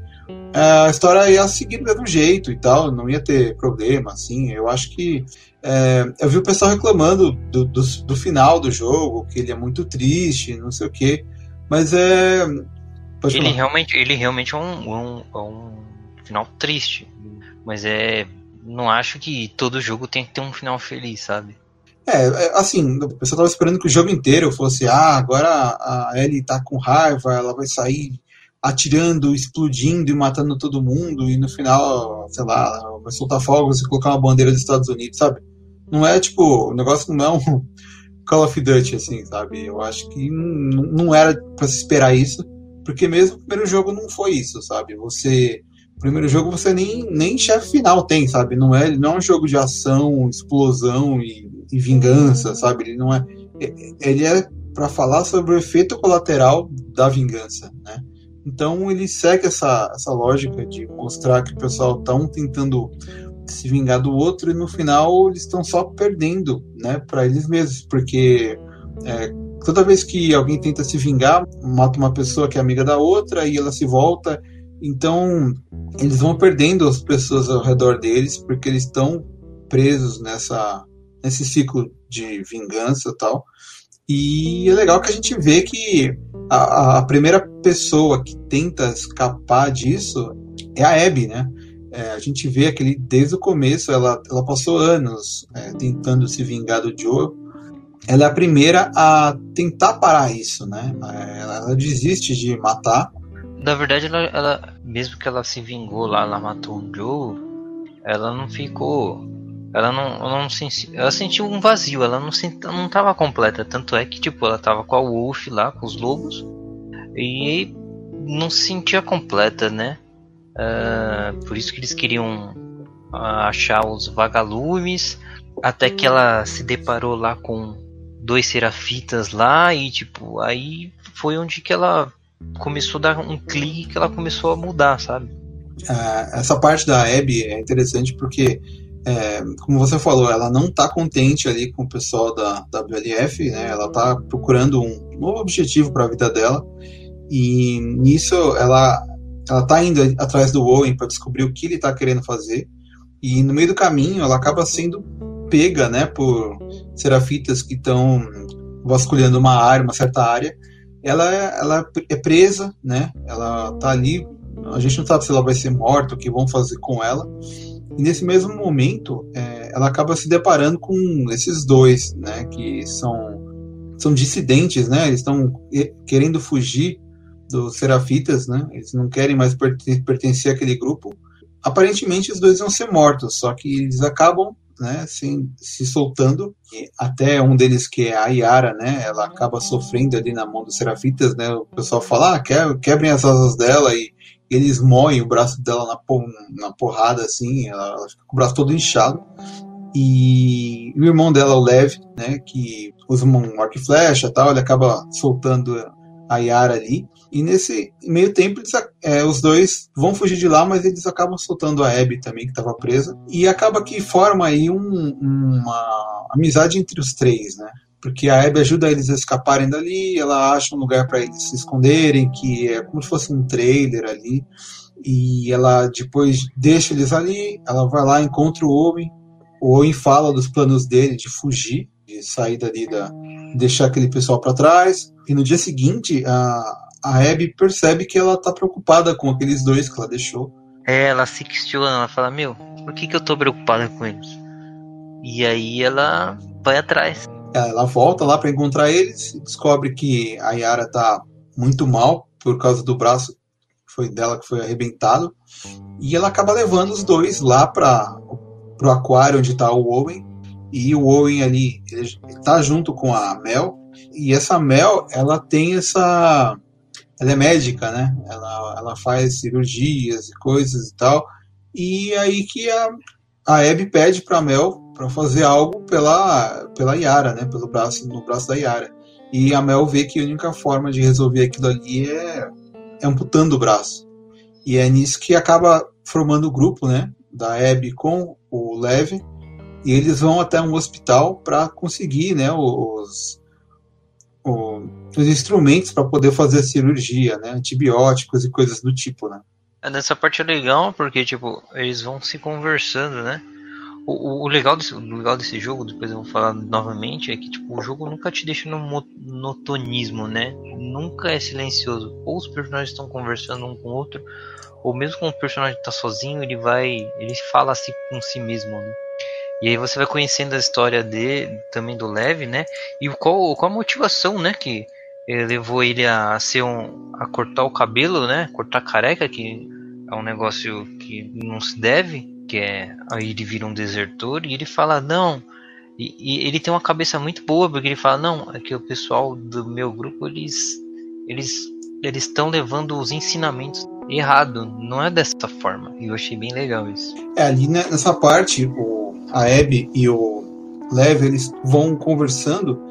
é, A história ia seguir do mesmo jeito e tal, não ia ter problema, assim. Eu acho que é, eu vi o pessoal reclamando do, do, do, final do jogo, que ele é muito triste, não sei o quê. Mas é. ele realmente, ele realmente é um, um, é um, final triste. Mas é. Não acho que todo jogo tem que ter um final feliz, sabe? É, é assim, o pessoal tava esperando que o jogo inteiro fosse, ah, agora a Ellie tá com raiva, ela vai sair atirando, explodindo e matando todo mundo, e no final, sei lá, vai soltar fogos e colocar uma bandeira dos Estados Unidos, sabe? Não é tipo, o negócio não é um Call of Duty, assim, sabe? Eu acho que não, não era para se esperar isso, porque mesmo o primeiro jogo não foi isso, sabe? Você. Primeiro jogo você nem, nem chefe final tem, sabe? Não é, não é um jogo de ação, explosão e, e vingança, sabe? Ele não é. Ele é para falar sobre o efeito colateral da vingança, né? Então ele segue essa, essa lógica de mostrar que o pessoal tá um tentando se vingar do outro e no final eles estão só perdendo, né, para eles mesmos, porque é, toda vez que alguém tenta se vingar, mata uma pessoa que é amiga da outra e ela se volta, então eles vão perdendo as pessoas ao redor deles porque eles estão presos nessa nesse ciclo de vingança tal. E é legal que a gente vê que a, a primeira pessoa que tenta escapar disso é a Abby, né? É, a gente vê aquele desde o começo, ela, ela passou anos é, tentando se vingar do Joe. Ela é a primeira a tentar parar isso, né? Ela, ela desiste de matar. Na verdade, ela, ela, mesmo que ela se vingou lá, ela matou o Joe, ela não ficou ela não, ela não sentiu, ela sentiu um vazio, ela não sent, não estava completa, tanto é que tipo ela estava com a Wolf lá, com os lobos e não se sentia completa, né? Uh, por isso que eles queriam uh, achar os vagalumes, até que ela se deparou lá com dois serafitas lá e tipo aí foi onde que ela começou a dar um clique que ela começou a mudar, sabe? Uh, essa parte da Abby é interessante porque é, como você falou, ela não está contente ali com o pessoal da WLF, né? Ela está procurando um novo objetivo para a vida dela e nisso ela ela está indo atrás do Owen para descobrir o que ele está querendo fazer e no meio do caminho ela acaba sendo pega, né, por serafitas que estão vasculhando uma área, uma certa área. Ela ela é presa, né? Ela está ali. A gente não sabe se ela vai ser morta, o que vão fazer com ela. E nesse mesmo momento, é, ela acaba se deparando com esses dois, né, que são, são dissidentes, né, eles estão querendo fugir dos Serafitas, né, eles não querem mais pertencer àquele grupo. Aparentemente, os dois vão ser mortos, só que eles acabam né, se, se soltando. E até um deles, que é a Yara, né, ela acaba sofrendo ali na mão dos Serafitas, né, o pessoal fala, ah, quebrem as asas dela e eles moem o braço dela na, na porrada, assim, ela, ela, fica com o braço todo inchado. E o irmão dela, o Lev, né, que usa um arco e flecha tal, ele acaba soltando a Yara ali. E nesse meio tempo, eles, é, os dois vão fugir de lá, mas eles acabam soltando a Abby também, que estava presa. E acaba que forma aí um, uma amizade entre os três, né? porque a Abby ajuda eles a escaparem dali, ela acha um lugar para eles se esconderem, que é como se fosse um trailer ali, e ela depois deixa eles ali, ela vai lá, encontra o homem, o homem fala dos planos dele de fugir, de sair dali, da, deixar aquele pessoal para trás, e no dia seguinte a, a Abby percebe que ela tá preocupada com aqueles dois que ela deixou. É, ela se questiona, ela fala, meu, por que, que eu tô preocupada com eles? E aí ela vai atrás. Ela volta lá para encontrar eles, descobre que a Yara tá muito mal por causa do braço foi dela que foi arrebentado, e ela acaba levando os dois lá para o aquário onde está o Owen, e o Owen ali ele, tá junto com a Mel, e essa Mel, ela tem essa ela é médica, né? Ela, ela faz cirurgias e coisas e tal. E aí que a, a Abby pede para Mel para fazer algo pela, pela Yara, né? Pelo braço, no braço da Yara. E a Mel vê que a única forma de resolver aquilo ali é, é amputando o braço. E é nisso que acaba formando o grupo, né? Da Abby com o Lev. E eles vão até um hospital para conseguir, né? Os, os, os instrumentos para poder fazer a cirurgia, né? Antibióticos e coisas do tipo, né? Nessa parte é legal porque, tipo, eles vão se conversando, né? O, o, legal desse, o legal desse jogo, depois eu vou falar novamente, é que tipo, o jogo nunca te deixa no monotonismo, né? Nunca é silencioso. Ou os personagens estão conversando um com o outro, ou mesmo quando o personagem está sozinho, ele vai. ele fala assim com si mesmo, né? E aí você vai conhecendo a história dele, também do Lev, né? E qual, qual a motivação, né? Que levou ele a ser um. a cortar o cabelo, né? Cortar careca, que é um negócio que não se deve que é aí ele vira um desertor e ele fala não e, e, ele tem uma cabeça muito boa porque ele fala não é que o pessoal do meu grupo eles eles eles estão levando os ensinamentos errado não é dessa forma e eu achei bem legal isso é ali né, nessa parte o a Abby e o Lev eles vão conversando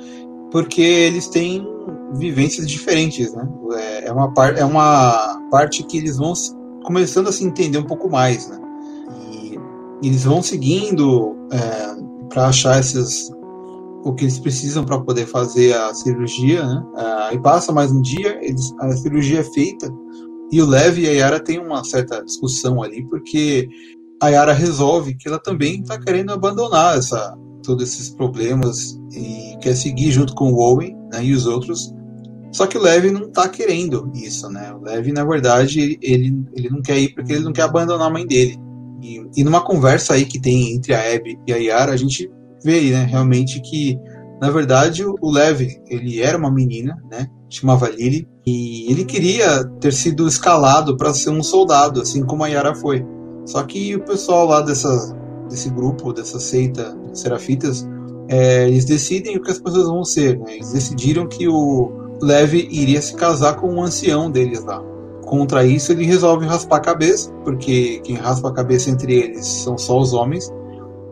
porque eles têm vivências diferentes né é, é uma parte é uma parte que eles vão começando a se entender um pouco mais né eles vão seguindo é, para achar esses o que eles precisam para poder fazer a cirurgia, né? Aí passa mais um dia, eles, a cirurgia é feita e o Lev e a Yara têm uma certa discussão ali porque a Yara resolve que ela também está querendo abandonar essa todos esses problemas e quer seguir junto com o Owen né, e os outros. Só que o Levi não tá querendo isso, né? O Levi, na verdade, ele, ele não quer ir porque ele não quer abandonar a mãe dele. E, e numa conversa aí que tem entre a Abby e a Yara, a gente vê né, realmente que, na verdade, o Levi, ele era uma menina, né? Chamava Lily. E ele queria ter sido escalado para ser um soldado, assim como a Yara foi. Só que o pessoal lá dessa, desse grupo, dessa seita Serafitas, é, eles decidem o que as pessoas vão ser. Né? Eles decidiram que o Levi iria se casar com um ancião deles lá. Contra isso, ele resolve raspar a cabeça, porque quem raspa a cabeça entre eles são só os homens.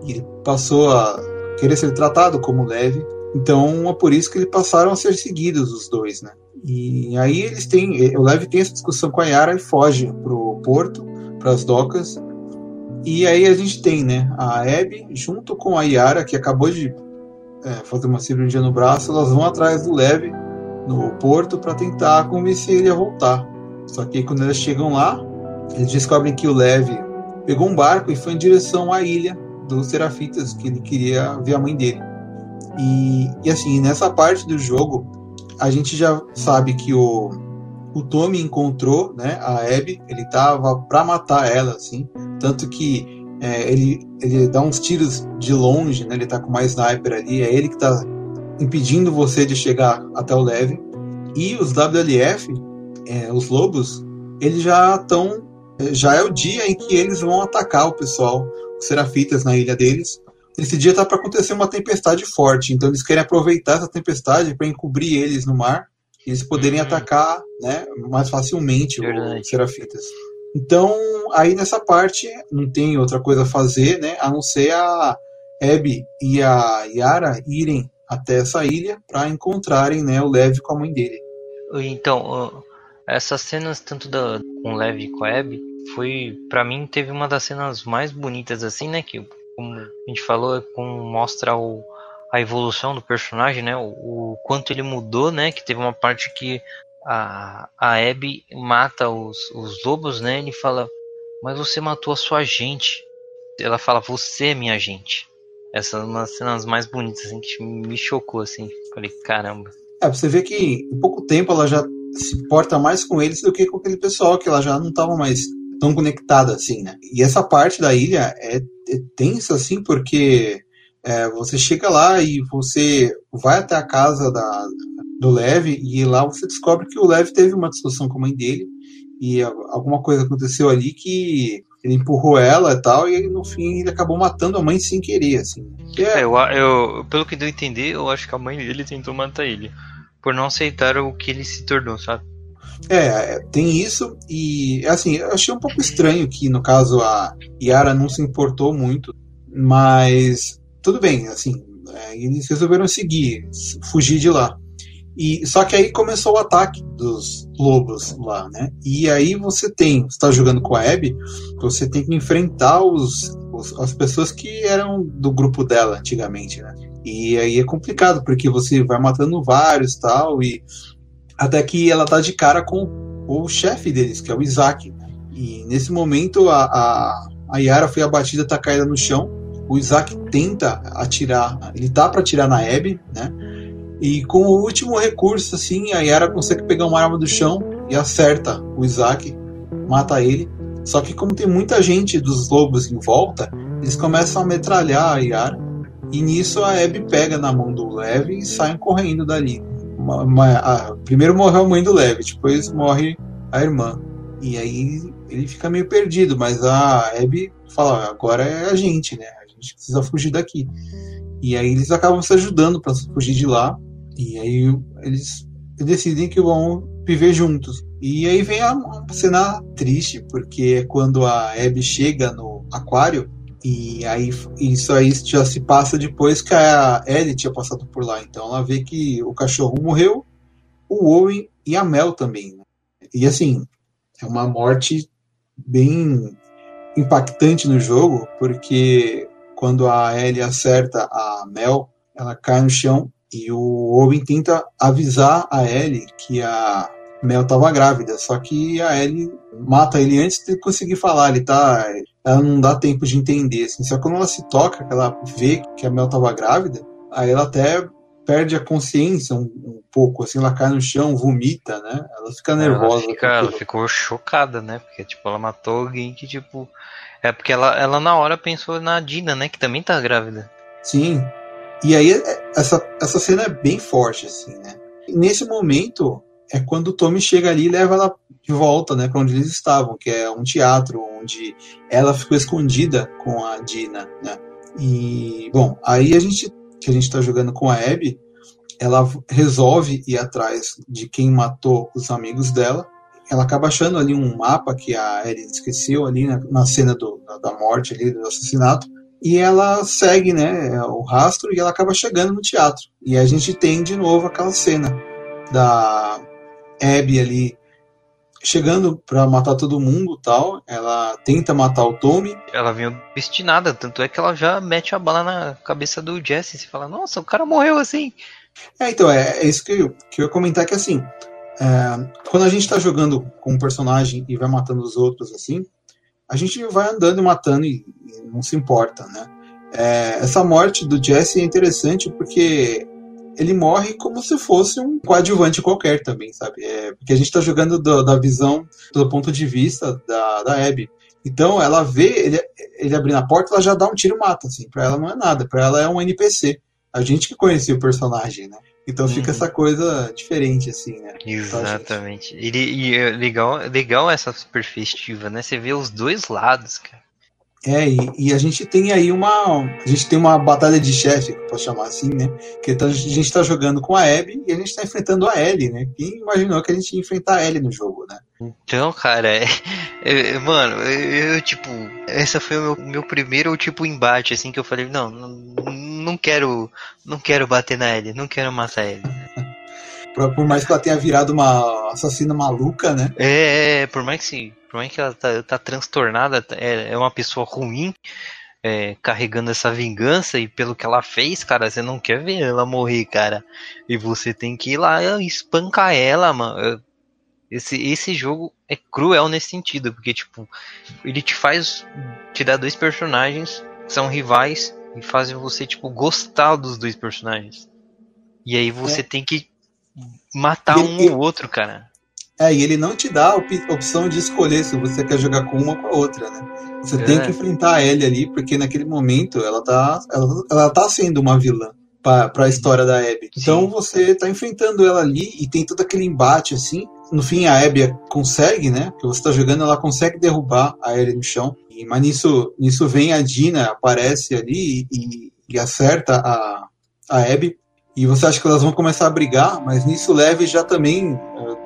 E ele passou a querer ser tratado como Levi. Então é por isso que eles passaram a ser seguidos os dois, né? E aí eles têm, o Levi tem essa discussão com a Yara e foge pro porto, para as docas. E aí a gente tem, né, a Abby junto com a Yara que acabou de é, fazer uma cirurgia no braço, elas vão atrás do Levi no porto para tentar convencer ele a voltar. Só que quando elas chegam lá, eles descobrem que o Levi pegou um barco e foi em direção à ilha dos Serafitas, que ele queria ver a mãe dele. E, e assim, nessa parte do jogo, a gente já sabe que o, o Tommy encontrou né, a Abby, ele tava para matar ela, assim, tanto que é, ele, ele dá uns tiros de longe, né, ele tá com mais sniper ali, é ele que tá impedindo você de chegar até o leve. E os WLF, é, os lobos, eles já estão. Já é o dia em que eles vão atacar o pessoal, os serafitas na ilha deles. Esse dia tá para acontecer uma tempestade forte, então eles querem aproveitar essa tempestade para encobrir eles no mar, e eles poderem uhum. atacar né, mais facilmente Verdade. os serafitas. Então, aí nessa parte não tem outra coisa a fazer, né, a não ser a Abby e a Yara irem até essa ilha para encontrarem né, o Levi com a mãe dele. Então, essas cenas tanto da, com o Levi com a Abby foi para mim teve uma das cenas mais bonitas assim, né, que como a gente falou, é como mostra o, a evolução do personagem, né, o, o, quanto ele mudou, né, que teve uma parte que a, a Abby mata os, os lobos, né, ele fala, mas você matou a sua gente. Ela fala, você é minha gente. Essa é uma das cenas mais bonitas, assim, que me chocou, assim. Falei, caramba. É, você vê que em pouco tempo ela já se porta mais com eles do que com aquele pessoal que ela já não estava mais tão conectada assim, né? E essa parte da ilha é, é tensa, assim, porque é, você chega lá e você vai até a casa da, do Lev e lá você descobre que o Lev teve uma discussão com a mãe dele e alguma coisa aconteceu ali que ele empurrou ela e tal, e no fim ele acabou matando a mãe sem querer, assim. É... É, eu, eu, pelo que deu a entender, eu acho que a mãe dele tentou matar ele. Por não aceitar o que ele se tornou, sabe? É, tem isso, e assim, eu achei um pouco estranho que, no caso, a Yara não se importou muito, mas tudo bem, assim, é, eles resolveram seguir, fugir de lá. E, só que aí começou o ataque dos lobos lá, né? E aí você tem, você tá jogando com a Abby, você tem que enfrentar os, os, as pessoas que eram do grupo dela antigamente, né? E aí é complicado, porque você vai matando vários tal, e até que ela tá de cara com o chefe deles, que é o Isaac. E nesse momento a, a, a Yara foi abatida, tá caída no chão. O Isaac tenta atirar, ele tá para atirar na Abby, né? E com o último recurso, assim, a Yara consegue pegar uma arma do chão e acerta o Isaac, mata ele. Só que como tem muita gente dos lobos em volta, eles começam a metralhar a Yara. E nisso a Abby pega na mão do Levi e saem correndo dali. Uma, uma, a, primeiro morreu a mãe do Levi, depois morre a irmã. E aí ele fica meio perdido, mas a Abby fala, agora é a gente, né? A gente precisa fugir daqui. E aí eles acabam se ajudando para fugir de lá. E aí eles decidem que vão viver juntos. E aí vem a, cena triste, porque é quando a Abby chega no aquário, e aí isso aí já se passa depois que a Ellie tinha passado por lá. Então ela vê que o cachorro morreu, o Owen e a Mel também. Né? E assim, é uma morte bem impactante no jogo, porque quando a Ellie acerta a Mel, ela cai no chão e o Owen tenta avisar a Ellie que a Mel estava grávida, só que a Ellie mata ele antes de conseguir falar. Ele tá, ela não dá tempo de entender, assim. Só quando ela se toca, que ela vê que a Mel estava grávida, aí ela até perde a consciência um, um, pouco, assim, ela cai no chão, vomita, né? Ela fica nervosa. Ela, fica, ela ficou chocada, né? Porque, tipo, ela matou alguém que, tipo... É porque ela, ela na hora pensou na Dina, né? Que também tá grávida. Sim. E aí, é, essa, essa cena é bem forte, assim, né? E nesse momento, é quando o Tommy chega ali e leva ela de volta, né, para onde eles estavam, que é um teatro onde ela ficou escondida com a Dina, né? E bom, aí a gente que a gente está jogando com a Abby, ela resolve ir atrás de quem matou os amigos dela. Ela acaba achando ali um mapa que a Ellie esqueceu ali né, na cena do, da morte ali, do assassinato. E ela segue né, o rastro e ela acaba chegando no teatro. E a gente tem de novo aquela cena da Abby ali chegando para matar todo mundo tal. Ela tenta matar o Tommy. Ela vem obstinada, tanto é que ela já mete a bala na cabeça do Jesse e fala: Nossa, o cara morreu assim. É, então, é, é isso que eu, que eu ia comentar que assim. É, quando a gente tá jogando com um personagem e vai matando os outros assim, a gente vai andando e matando e, e não se importa, né? É, essa morte do Jesse é interessante porque ele morre como se fosse um coadjuvante qualquer também, sabe? É, porque a gente tá jogando do, da visão, do ponto de vista da, da Abby. Então ela vê ele, ele abrindo a porta, ela já dá um tiro e mata, assim. Pra ela não é nada, pra ela é um NPC. A gente que conhecia o personagem, né? Então fica uhum. essa coisa diferente, assim, né? Exatamente. E, e é legal, legal essa perspectiva, né? Você vê os dois lados, cara. É, e, e, a gente tem aí uma. A gente tem uma batalha de chefe, posso chamar assim, né? Que tá, a gente está jogando com a Abby e a gente está enfrentando a Ellie, né? Quem imaginou que a gente ia enfrentar a Ellie no jogo, né? Então, cara, é, é, mano, eu, eu, tipo, essa foi o meu, meu primeiro tipo embate, assim, que eu falei, não, não, não quero, não quero bater na Ellie, não quero matar a Ellie. por mais que ela tenha virado uma assassina maluca, né? É, é por mais que sim por mais que ela tá, tá transtornada, é, é uma pessoa ruim, é, carregando essa vingança, e pelo que ela fez, cara, você não quer ver ela morrer, cara. E você tem que ir lá espancar ela, mano. Esse, esse jogo é cruel nesse sentido, porque, tipo, ele te faz. te dá dois personagens que são rivais e fazem você, tipo, gostar dos dois personagens. E aí você é. tem que matar um ou outro, cara. É, e ele não te dá a opção de escolher se você quer jogar com uma ou com a outra, né? Você é. tem que enfrentar ele ali, porque naquele momento ela tá, ela, ela tá sendo uma vilã para a história da Abby. Então você tá enfrentando ela ali e tem todo aquele embate assim. No fim a Abby consegue, né? Que você tá jogando, ela consegue derrubar a Ellie no chão. Mas nisso, nisso vem a Dina, aparece ali e, e acerta a, a Abby. E você acha que elas vão começar a brigar, mas nisso Leve já também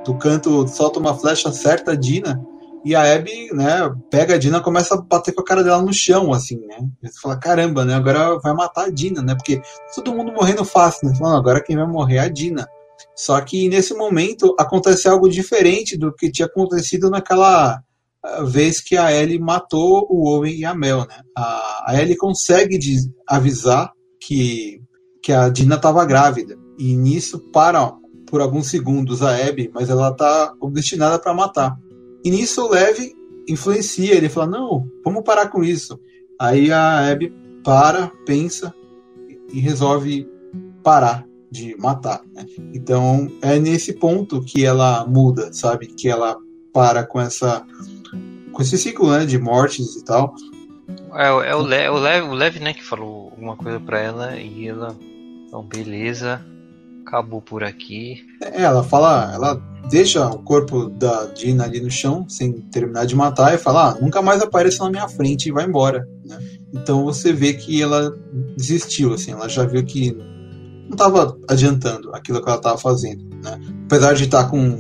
do canto solta uma flecha, acerta a Dina, e a Abby, né, pega a Dina e começa a bater com a cara dela no chão, assim, né? Você fala, caramba, né, agora vai matar a Dina, né? Porque todo mundo morrendo fácil, né? Falando, agora quem vai morrer é a Dina. Só que nesse momento acontece algo diferente do que tinha acontecido naquela vez que a Ellie matou o Owen e a Mel, né? A, a Ellie consegue avisar que, que a Dina estava grávida. E nisso, para por alguns segundos a Abby, mas ela tá destinada para matar. E nisso o Lev influencia, ele fala: "Não, vamos parar com isso". Aí a Abby para, pensa e resolve parar de matar. Né? Então é nesse ponto que ela muda, sabe? Que ela para com essa com esse ciclo né, de mortes e tal. É, é o, Le, o, Lev, o Lev, né, que falou alguma coisa para ela e ela, então beleza, acabou por aqui. É, ela fala, ela deixa o corpo da Dina ali no chão, sem terminar de matar, e fala: ah, nunca mais apareça na minha frente e vai embora. Né? Então você vê que ela desistiu, assim, ela já viu que não estava adiantando aquilo que ela estava fazendo. Né? Apesar de estar tá com,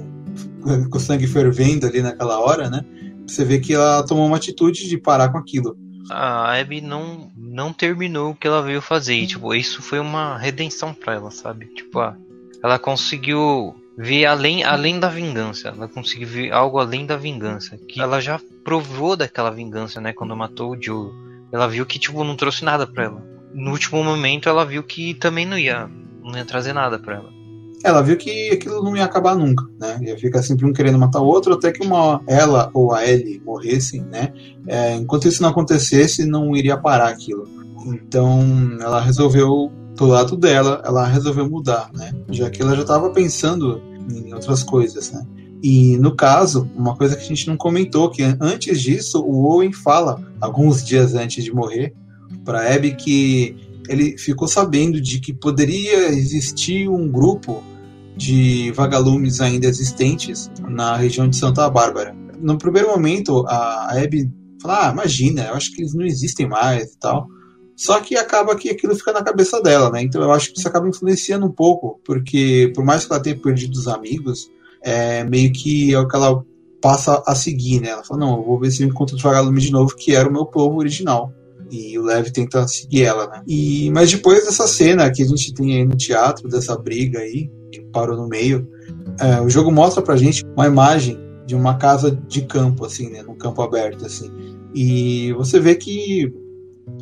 com o sangue fervendo ali naquela hora, né? Você vê que ela tomou uma atitude de parar com aquilo. A Abby não não terminou o que ela veio fazer. E, tipo, isso foi uma redenção para ela, sabe? Tipo, ah, ela conseguiu ver além, além da vingança. Ela conseguiu ver algo além da vingança. Que ela já provou daquela vingança, né? Quando matou o Joe. Ela viu que, tipo, não trouxe nada para ela. No último momento, ela viu que também não ia, não ia trazer nada para ela. Ela viu que aquilo não ia acabar nunca, né? Ia ficar sempre um querendo matar o outro, até que uma ela ou a Ellie morressem, né? É, enquanto isso não acontecesse, não iria parar aquilo. Então ela resolveu, do lado dela, ela resolveu mudar, né? Já que ela já estava pensando em outras coisas, né? E no caso, uma coisa que a gente não comentou, que antes disso, o Owen fala, alguns dias antes de morrer, para Abby que ele ficou sabendo de que poderia existir um grupo de vagalumes ainda existentes na região de Santa Bárbara. No primeiro momento, a Abby fala: ah, imagina, eu acho que eles não existem mais e tal. Só que acaba que aquilo fica na cabeça dela, né? Então eu acho que isso acaba influenciando um pouco, porque por mais que ela tenha perdido os amigos, é meio que é o que ela passa a seguir, né? Ela fala: não, eu vou ver se eu encontro os vagalumes de novo, que era o meu povo original e o Lev tenta seguir ela, né? E, mas depois dessa cena que a gente tem aí no teatro, dessa briga aí, que parou no meio, é, o jogo mostra pra gente uma imagem de uma casa de campo, assim, né? Num campo aberto, assim. E você vê que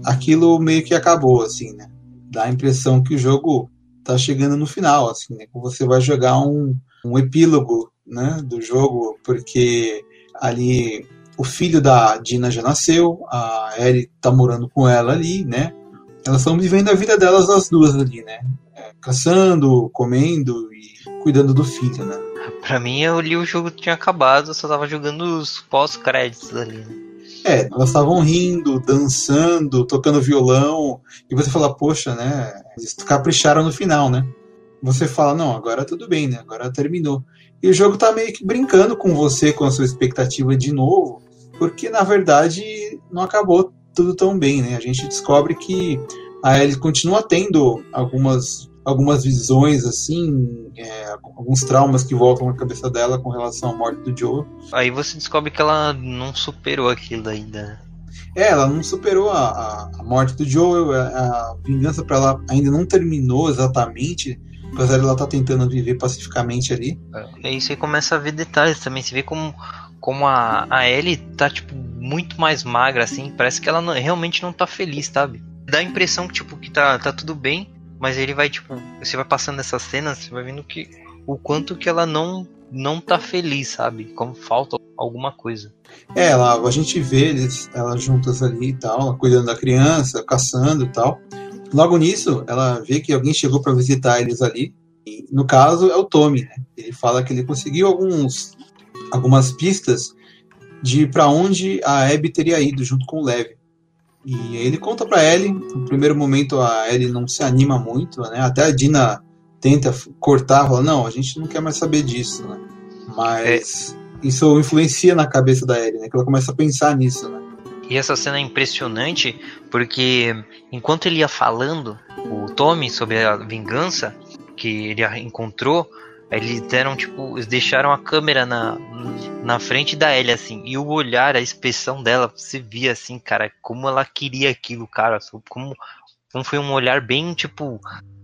aquilo meio que acabou, assim, né? Dá a impressão que o jogo tá chegando no final, assim, né? Você vai jogar um, um epílogo, né? Do jogo, porque ali o filho da Dina já nasceu, a Ellie tá morando com ela ali, né? Elas estão vivendo a vida delas as duas ali, né? Caçando, comendo e cuidando do filho, né? Pra mim, eu li o jogo tinha acabado, eu só tava jogando os pós-créditos ali, né? É, elas estavam rindo, dançando, tocando violão, e você fala, poxa, né? Eles capricharam no final, né? Você fala, não, agora tudo bem, né? Agora terminou. E o jogo tá meio que brincando com você, com a sua expectativa de novo, porque na verdade não acabou tudo tão bem, né? A gente descobre que a Ellie continua tendo algumas algumas visões assim, é, alguns traumas que voltam na cabeça dela com relação à morte do Joe. Aí você descobre que ela não superou aquilo ainda. Né? É, ela não superou a, a, a morte do Joel, a, a vingança para ela ainda não terminou exatamente, apesar de ela estar tá tentando viver pacificamente ali. É, aí você começa a ver detalhes também, você vê como como a, a Ellie tá, tipo, muito mais magra, assim, parece que ela não, realmente não tá feliz, sabe? Dá a impressão que, tipo, que tá, tá tudo bem, mas ele vai, tipo, você vai passando essas cenas, você vai vendo que o quanto que ela não não tá feliz, sabe? Como falta alguma coisa. É, ela, a gente vê eles, elas juntas ali e tal, cuidando da criança, caçando e tal. Logo nisso, ela vê que alguém chegou para visitar eles ali. E, no caso, é o Tommy, né? Ele fala que ele conseguiu alguns algumas pistas de para onde a Abby teria ido junto com o Lev. E ele conta para Ellie, no primeiro momento a Ellie não se anima muito, né? Até a Dina tenta cortar, fala, não, a gente não quer mais saber disso, né? Mas é. isso influencia na cabeça da Ellie, né? Que ela começa a pensar nisso, né? E essa cena é impressionante porque enquanto ele ia falando, o Tommy sobre a vingança que ele encontrou, eles deram, tipo, eles deixaram a câmera na, na frente da Ellie, assim, e o olhar, a expressão dela, você via, assim, cara, como ela queria aquilo, cara, como, como foi um olhar bem, tipo,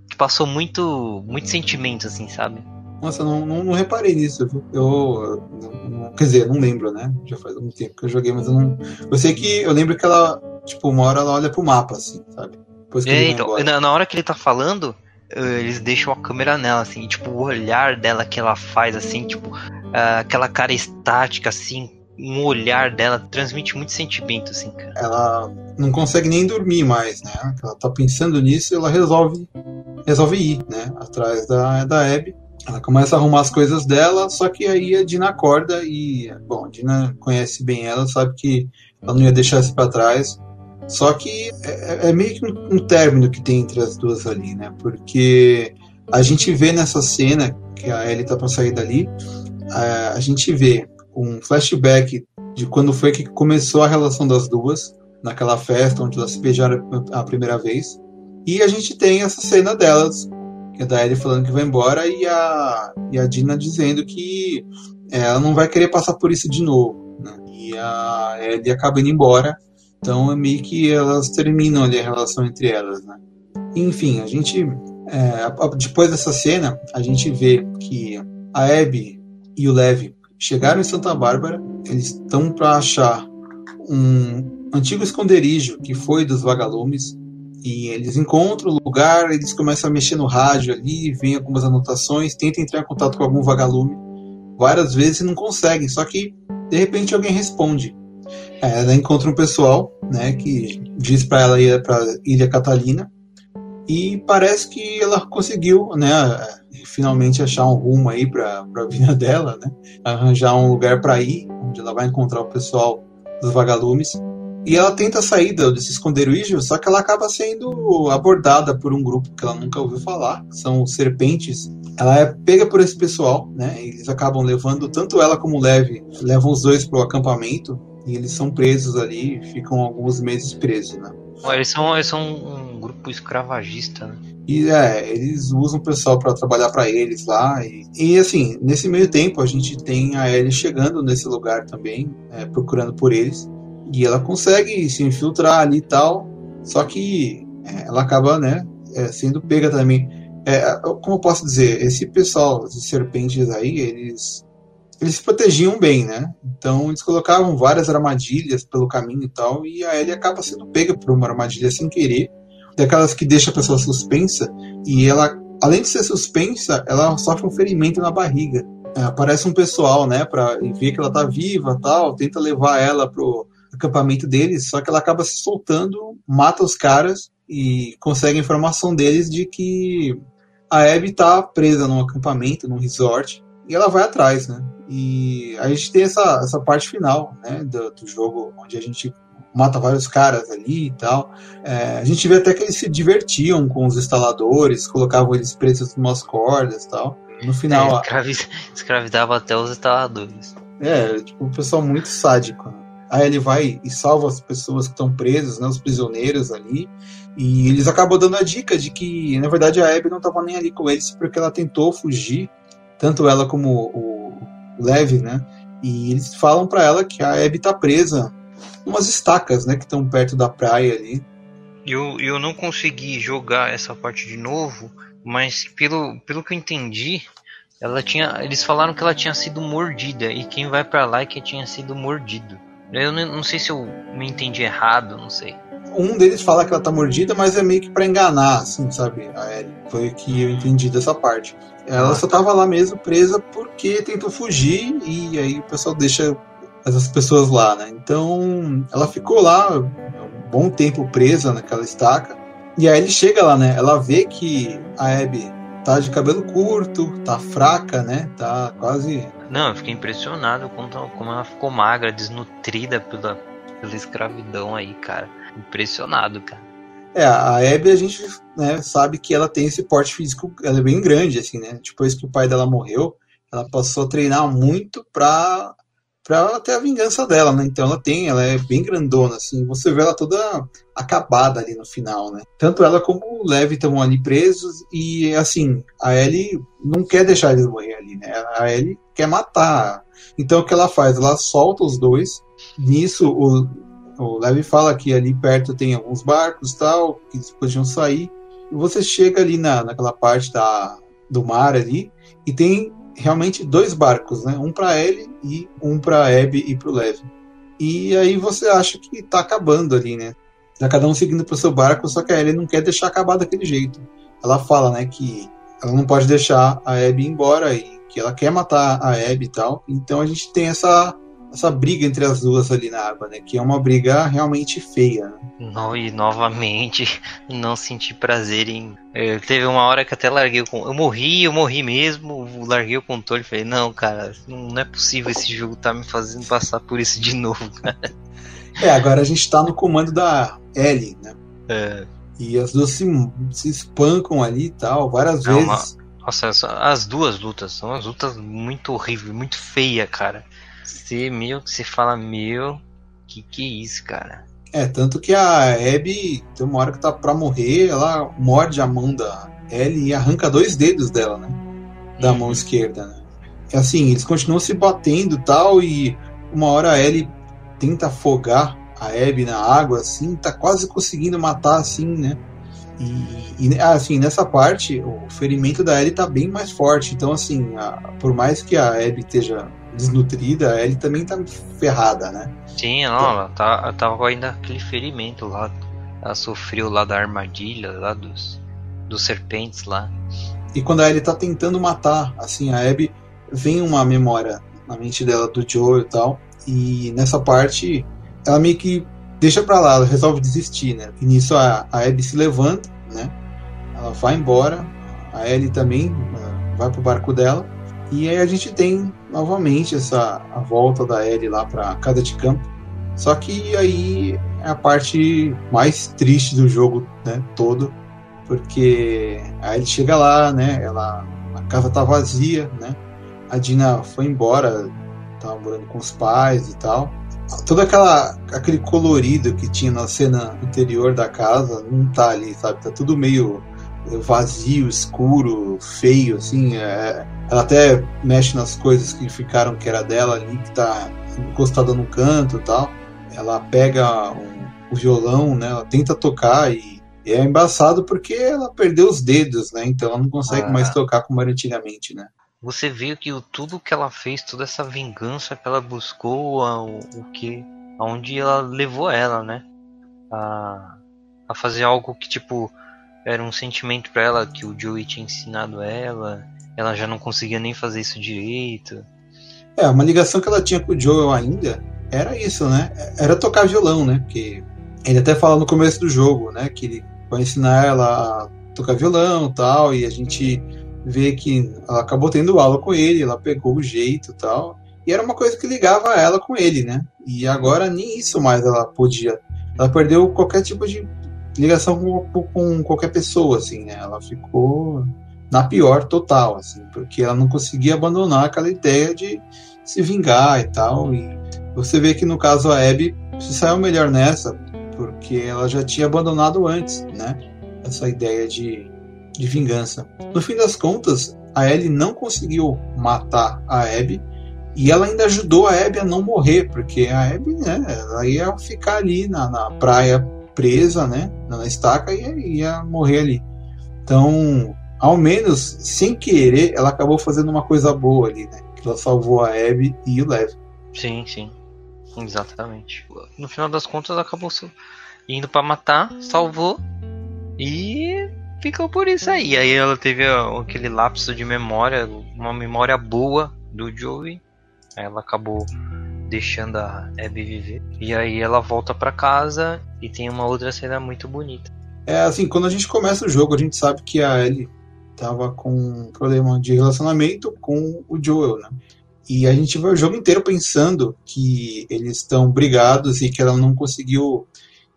que passou muito, muito sentimento, assim, sabe? Nossa, não, não, não reparei nisso. Eu, eu, quer dizer, não lembro, né? Já faz algum tempo que eu joguei, mas eu não. Eu sei que eu lembro que ela, tipo, uma hora ela olha pro mapa, assim, sabe? Depois que é, então, na, na hora que ele tá falando, eles deixam a câmera nela, assim, tipo, o olhar dela que ela faz, assim, tipo, uh, aquela cara estática, assim, um olhar dela transmite muito sentimento, assim, cara. Ela não consegue nem dormir mais, né? Ela tá pensando nisso e ela resolve, resolve ir, né? Atrás da, da Abby. Ela começa a arrumar as coisas dela, só que aí a Dina acorda e, bom, a Dina conhece bem ela, sabe que ela não ia deixar isso pra trás. Só que é, é meio que um, término que tem entre as duas ali, né? Porque a gente vê nessa cena que a Ellie tá pra sair dali, a, a gente vê um flashback de quando foi que começou a relação das duas, naquela festa onde elas se beijaram a primeira vez. E a gente tem essa cena delas, que é da Ellie falando que vai embora e a, e a Dina dizendo que ela não vai querer passar por isso de novo. Né? E a Ellie acaba indo embora então é meio que elas terminam ali a relação entre elas, né? Enfim, a gente é, depois dessa cena a gente vê que a Abby e o Levi chegaram em Santa Bárbara, eles estão para achar um antigo esconderijo que foi dos vagalumes E eles encontram o lugar, eles começam a mexer no rádio ali, vêm algumas anotações, tentam entrar em contato com algum vagalume várias vezes e não conseguem. Só que de repente alguém responde. É, ela encontra um pessoal, né, que diz para ela ir para Ilha Catalina e parece que ela conseguiu, né, finalmente achar um rumo aí para a vida dela, né, arranjar um lugar para ir, onde ela vai encontrar o pessoal dos vagalumes. E ela tenta sair desse esconderijo, só que ela acaba sendo abordada por um grupo que ela nunca ouviu falar, são serpentes. Ela é pega por esse pessoal, né? Eles acabam levando tanto ela como o Leve, levam os dois para o acampamento e eles são presos ali, ficam alguns meses presos, né? Eles são, eles são um grupo escravagista, né? E é, eles usam o pessoal para trabalhar para eles lá. E, e, assim, nesse meio tempo a gente tem a Ellie chegando nesse lugar também, é, procurando por eles. E ela consegue se infiltrar ali e tal, só que é, ela acaba, né, é, sendo pega também. É, como eu posso dizer, esse pessoal de serpentes aí, eles eles se protegiam bem, né? Então eles colocavam várias armadilhas pelo caminho e tal, e a Ellie acaba sendo pega por uma armadilha sem querer, daquelas que deixa a pessoa suspensa, e ela, além de ser suspensa, ela sofre um ferimento na barriga. É, aparece um pessoal, né, para ver que ela tá viva, tal, tenta levar ela pro acampamento deles, só que ela acaba se soltando, mata os caras e consegue a informação deles de que a Abby tá presa num acampamento, num resort, e ela vai atrás, né? E a gente tem essa, essa parte final, né, do, do jogo, onde a gente mata vários caras ali e tal. É, a gente vê até que eles se divertiam com os instaladores, colocavam eles presos numas cordas e tal. No final. É, escravi... Escravidava até os instaladores. É, tipo, um pessoal muito sádico. Né? Aí ele vai e salva as pessoas que estão presas, né, os prisioneiros ali. E eles acabam dando a dica de que, na verdade, a Abby não estava nem ali com eles porque ela tentou fugir, tanto ela como o, o Lev, né? E eles falam para ela que a Abby está presa umas estacas, né, que estão perto da praia ali. Eu, eu não consegui jogar essa parte de novo, mas pelo, pelo que eu entendi, ela tinha, eles falaram que ela tinha sido mordida e quem vai para lá é que tinha sido mordido. Eu não, não, sei se eu me entendi errado, não sei. Um deles fala que ela tá mordida, mas é meio que para enganar, assim, sabe? A Ellie. Foi o que eu entendi dessa parte. Ela só tava lá mesmo presa porque tentou fugir e aí o pessoal deixa essas pessoas lá, né? Então ela ficou lá um bom tempo presa naquela estaca. E aí ele chega lá, né? Ela vê que a Abby tá de cabelo curto, tá fraca, né? Tá quase não, eu fiquei impressionado com como ela ficou magra, desnutrida pela, pela escravidão aí, cara. Impressionado, cara. É, a Abby a gente né, sabe que ela tem esse porte físico, ela é bem grande, assim, né? Depois que o pai dela morreu, ela passou a treinar muito pra para ela ter a vingança dela, né? Então ela tem, ela é bem grandona, assim. Você vê ela toda acabada ali no final, né? Tanto ela como o Levi estão ali presos e, assim, a Ellie não quer deixar eles morrer ali, né? A Ellie quer matar. Então o que ela faz? Ela solta os dois. Nisso, o, o Levi fala que ali perto tem alguns barcos tal, que eles podiam sair. E você chega ali na, naquela parte da, do mar ali e tem realmente dois barcos, né? Um para ele e um para Abby e para o Lev. E aí você acha que tá acabando ali, né? Tá cada um seguindo pro seu barco, só que a Ellie não quer deixar acabar daquele jeito. Ela fala, né, que ela não pode deixar a Abby embora e que ela quer matar a Abby e tal. Então a gente tem essa essa briga entre as duas ali na água, né? Que é uma briga realmente feia. Né? Não, e novamente não senti prazer em. Eu, teve uma hora que até larguei o Eu morri, eu morri mesmo, larguei o controle e falei, não, cara, não é possível esse jogo tá me fazendo passar por isso de novo, cara. É, agora a gente tá no comando da Ellie, né? É. E as duas se, se espancam ali e tal, várias não, vezes. Uma... Nossa, as duas lutas são as lutas muito horríveis, muito feia, cara. Você, meu, você fala, meu, que que é isso, cara? É, tanto que a Abby, tem uma hora que tá pra morrer, ela morde a mão da Ellie e arranca dois dedos dela, né? Da mão uhum. esquerda, né? É assim, eles continuam se batendo e tal, e uma hora a Ellie tenta afogar a Abby na água, assim, tá quase conseguindo matar, assim, né? E, e assim, nessa parte, o ferimento da Ellie tá bem mais forte. Então, assim, a, por mais que a Abby esteja desnutrida, a Ellie também tá ferrada, né? Sim, não, então, ela, tá, ela tava ainda aquele ferimento lá. ela sofreu lá da armadilha, lá dos, dos serpentes lá. E quando a Ellie tá tentando matar, assim, a Abby vem uma memória na mente dela do Joe e tal. E nessa parte, ela meio que deixa pra lá, ela resolve desistir, né? E nisso a, a Abby se levanta, né? Ela vai embora, a Ellie também vai pro barco dela. E aí a gente tem novamente essa a volta da Ellie lá pra casa de campo. Só que aí é a parte mais triste do jogo né, todo, porque aí ele chega lá, né? Ela, a casa tá vazia, né? A Dina foi embora, tava morando com os pais e tal. Todo aquela, aquele colorido que tinha na cena anterior da casa não tá ali, sabe? Tá tudo meio vazio, escuro, feio, assim. É, ela até mexe nas coisas que ficaram que era dela ali, que tá encostada no canto e tal. Ela pega um, o violão, né? Ela tenta tocar e, e, é embaçado porque ela perdeu os dedos, né? Então ela não consegue ah. mais tocar como era antigamente, né? Você vê que o, tudo que ela fez, toda essa vingança que ela buscou, o, o que, aonde ela levou ela, né? A, a fazer algo que tipo era um sentimento para ela que o Joey tinha ensinado ela. Ela já não conseguia nem fazer isso direito. É, uma ligação que ela tinha com o Joel ainda era isso, né? Era tocar violão, né? Porque ele até fala no começo do jogo, né? Que ele vai ensinar ela a tocar violão tal, e a gente vê que ela acabou tendo aula com ele, ela pegou o jeito tal. E era uma coisa que ligava ela com ele, né? E agora nem isso mais ela podia. Ela perdeu qualquer tipo de ligação com, com qualquer pessoa, assim, né? Ela ficou na pior total, assim, porque ela não conseguia abandonar aquela ideia de se vingar e tal. E você vê que no caso a Abby se saiu melhor nessa, porque ela já tinha abandonado antes, né? Essa ideia de, de vingança. No fim das contas, a Ellie não conseguiu matar a Abby e ela ainda ajudou a Abby a não morrer, porque a Abby, né, ela ia ficar ali na, na praia presa, né, na estaca e ia morrer ali. Então, ao menos, sem querer, ela acabou fazendo uma coisa boa ali, né? Que ela salvou a Abby e o Lev. Sim, sim. Exatamente. No final das contas, acabou indo para matar, salvou e ficou por isso aí. Aí ela teve aquele lapso de memória, uma memória boa do Joey. Ela acabou deixando a Abby viver. E aí ela volta para casa e tem uma outra cena muito bonita. É assim, quando a gente começa o jogo, a gente sabe que a Ellie tava com um problema de relacionamento com o Joel, né? E a gente vai o jogo inteiro pensando que eles estão brigados e que ela não conseguiu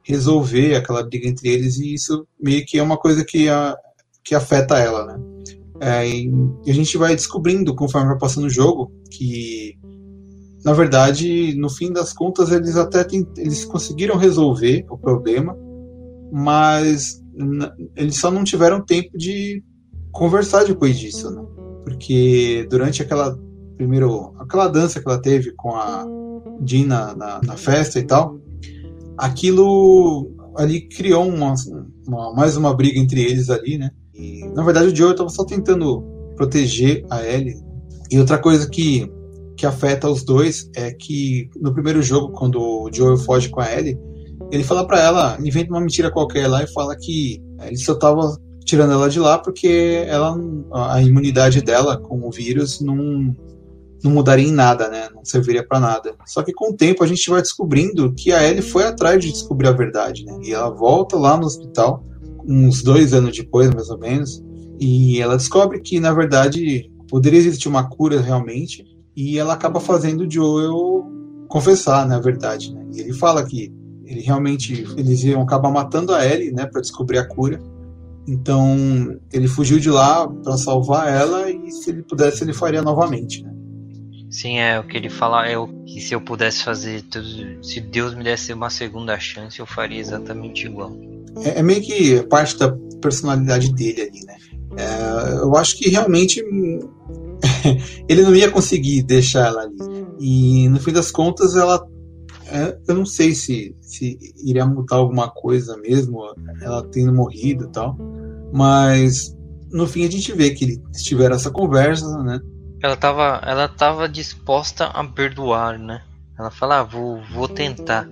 resolver aquela briga entre eles, e isso meio que é uma coisa que, a, que afeta ela, né? É, e a gente vai descobrindo conforme vai passando o jogo que na verdade, no fim das contas, eles até eles conseguiram resolver o problema, mas eles só não tiveram tempo de conversar depois disso, né? Porque durante aquela primeiro aquela dança que ela teve com a Dina na, na festa e tal, aquilo ali criou uma, uma, mais uma briga entre eles ali, né? E, na verdade o Joe estava só tentando proteger a Ellie. E outra coisa que que afeta os dois é que no primeiro jogo, quando o Joel foge com a Ellie, ele fala para ela, inventa uma mentira qualquer lá e fala que ele só tava tirando ela de lá porque ela a imunidade dela com o vírus não não mudaria em nada, né? Não serviria para nada. Só que com o tempo a gente vai descobrindo que a Ellie foi atrás de descobrir a verdade, né? E ela volta lá no hospital, uns dois anos depois, mais ou menos, e ela descobre que na verdade poderia existir uma cura realmente, e ela acaba fazendo o Joel confessar, na né, verdade, né? E ele fala que ele realmente eles iam acabar matando a Ellie, né, para descobrir a cura. Então ele fugiu de lá para salvar ela e se ele pudesse ele faria novamente, né? Sim, é o que ele fala é o que se eu pudesse fazer tudo, se Deus me desse uma segunda chance, eu faria exatamente igual. É, é meio que parte da personalidade dele ali, né? É, eu acho que realmente ele não ia conseguir deixar ela ali. E no fim das contas, ela. É, eu não sei se, se iria mudar alguma coisa mesmo, ela tendo morrido e tal. Mas no fim a gente vê que eles tiveram essa conversa, né? Ela estava ela tava disposta a perdoar, né? Ela fala, ah, vou, vou tentar.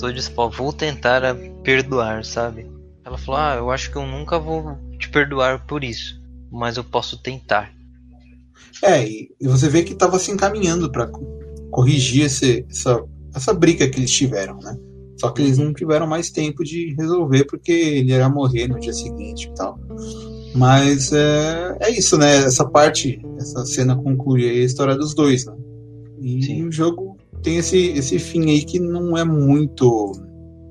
Tô disposto, vou tentar perdoar, sabe? Ela falou: Ah, eu acho que eu nunca vou te perdoar por isso, mas eu posso tentar. É, e, você vê que estava se encaminhando para corrigir esse, essa, essa briga que eles tiveram, né? Só que eles não tiveram mais tempo de resolver porque ele ia morrer no dia seguinte e tal. Mas é, é isso, né? Essa parte, essa cena conclui a história dos dois, né? E Sim. o jogo tem esse, esse fim aí que não é muito.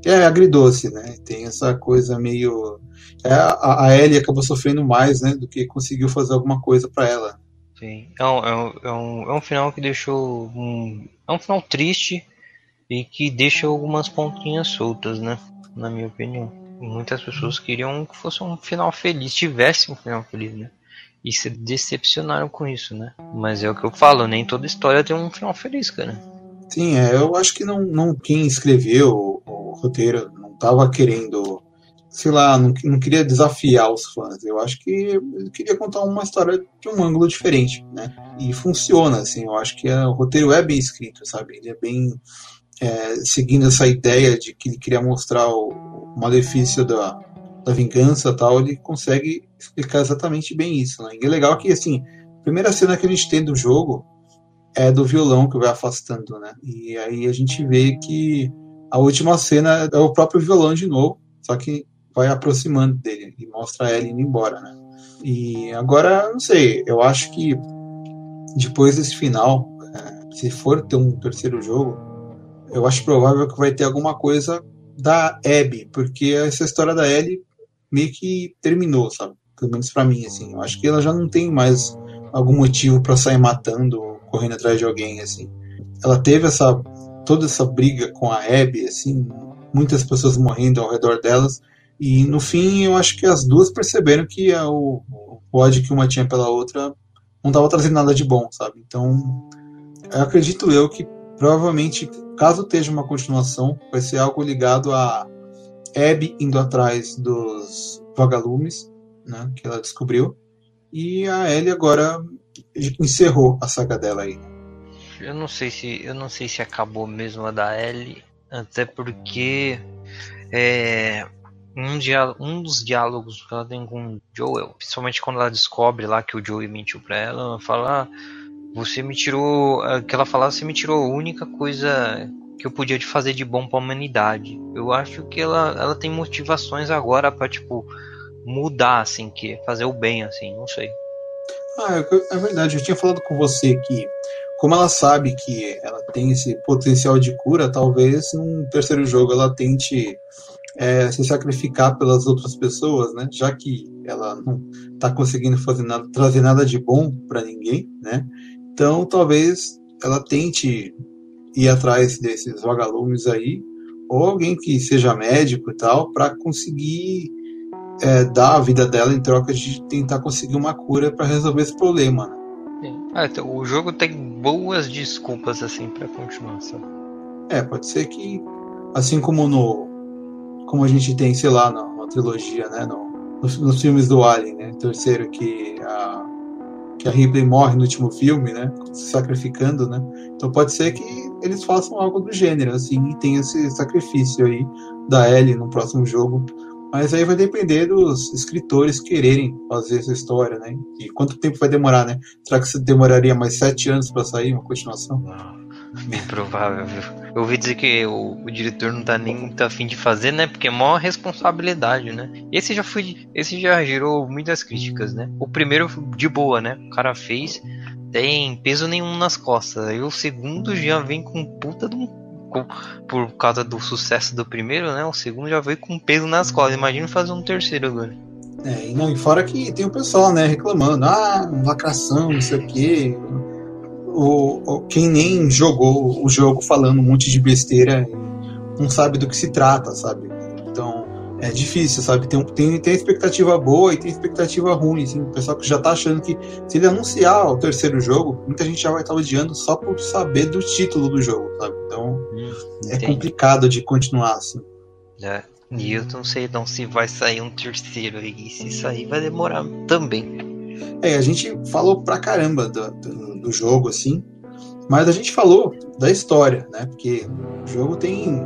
É agridoce, né? Tem essa coisa meio. É, a, a Ellie acabou sofrendo mais, né? Do que conseguiu fazer alguma coisa para ela. Sim. É um, é, um, é, um, é um final que deixou. Um, é um final triste e que deixa algumas pontinhas soltas, né? Na minha opinião. Muitas pessoas queriam que fosse um final feliz, tivesse um final feliz, né? E se decepcionaram com isso, né? Mas é o que eu falo, nem toda história tem um final feliz, cara. Sim, é, eu acho que não, não quem escreveu o roteiro não estava querendo, sei lá, não, não queria desafiar os fãs. Eu acho que ele queria contar uma história de um ângulo diferente, né? E funciona, assim. Eu acho que é, o roteiro é bem escrito, sabe? Ele é bem é, seguindo essa ideia de que ele queria mostrar o, o malefício da, da vingança tal, ele consegue explicar exatamente bem isso. Né? E é legal que, assim, a primeira cena que a gente tem do jogo é do violão que vai afastando, né? E aí a gente vê que a última cena é o próprio violão de novo, só que vai aproximando dele e mostra ela indo embora, né? E agora, não sei, eu acho que depois desse final, é, se for ter um terceiro jogo, eu acho provável que vai ter alguma coisa da Abby, porque essa história da Ellie meio que terminou, sabe? Pelo menos pra mim, assim. Eu acho que ela já não tem mais algum motivo para sair matando ou correndo atrás de alguém, assim. Ela teve essa toda essa briga com a Abby, assim, muitas pessoas morrendo ao redor delas, e no fim eu acho que as duas perceberam que a, o, o que uma tinha pela outra não estava trazendo nada de bom, sabe? Então, eu acredito eu que provavelmente Caso esteja uma continuação, vai ser algo ligado a Abby indo atrás dos vagalumes, né, que ela descobriu, e a Ellie agora encerrou a saga dela aí. Eu não sei se eu não sei se acabou mesmo a da Ellie, até porque é, um, dia, um dos diálogos que ela tem com o Joel, principalmente quando ela descobre lá que o Joel mentiu para ela, ela fala ah, você me tirou. Que ela falava, você me tirou a única coisa que eu podia te fazer de bom para a humanidade. Eu acho que ela, ela tem motivações agora para tipo mudar assim, que fazer o bem assim, não sei. Ah, é verdade. Eu tinha falado com você que como ela sabe que ela tem esse potencial de cura, talvez num terceiro jogo ela tente é, se sacrificar pelas outras pessoas, né? Já que ela não está conseguindo fazer nada, trazer nada de bom para ninguém, né? Então, talvez ela tente ir atrás desses vagalumes aí, ou alguém que seja médico e tal, para conseguir é, dar a vida dela em troca de tentar conseguir uma cura para resolver esse problema. Né? Ah, então, o jogo tem boas desculpas assim para continuar. Sabe? É, pode ser que, assim como no, como a gente tem, sei lá, na, trilogia, né, no, nos, nos, filmes do Alien, né, terceiro que a que a Ripley morre no último filme, né? Se sacrificando, né? Então pode ser que eles façam algo do gênero, assim, e tenha esse sacrifício aí da Ellie no próximo jogo. Mas aí vai depender dos escritores quererem fazer essa história, né? E quanto tempo vai demorar, né? Será que demoraria mais sete anos para sair uma continuação? Bem provável, viu? Eu ouvi dizer que o, o, diretor não tá nem muito afim de fazer, né? Porque é maior responsabilidade, né? Esse já foi. Esse já gerou muitas críticas, né? O primeiro de boa, né? O cara fez, tem peso nenhum nas costas. E o segundo já vem com puta de um. Por causa do sucesso do primeiro, né? O segundo já veio com peso nas costas. Imagina fazer um terceiro agora. É, e não, e fora que tem o pessoal, né, reclamando, ah, lacração, não sei o quê o, quem nem jogou o jogo falando um monte de besteira não sabe do que se trata, sabe? Então é difícil, sabe? Tem, tem, tem expectativa boa e tem expectativa ruim, assim. O pessoal que já tá achando que se ele anunciar o terceiro jogo, muita gente já vai estar tá odiando só por saber do título do jogo, sabe? Então hum, é complicado de continuar assim. É. E eu não sei não se vai sair um terceiro aí. Se sair vai demorar também. É, a gente falou pra caramba do, do, do, jogo, assim, mas a gente falou da história, né? Porque o jogo tem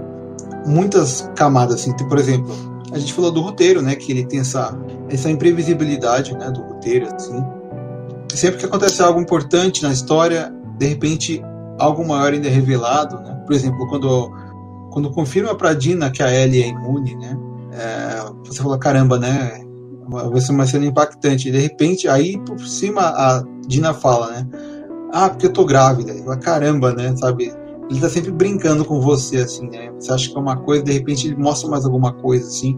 muitas camadas, assim. Tem, por exemplo, a gente falou do roteiro, né? Que ele tem essa, essa imprevisibilidade, né? Do roteiro, assim. Sempre que acontece algo importante na história, de repente algo maior ainda é revelado, né? Por exemplo, quando quando confirma pra Dina que a Ellie é imune, né? É, você fala, caramba, né? Vai ser uma cena impactante. E de repente, aí por cima a Dina fala, né? Ah, porque eu tô grávida. Fala, caramba, né? Sabe? Ele tá sempre brincando com você, assim, né? Você acha que é uma coisa, de repente ele mostra mais alguma coisa, assim.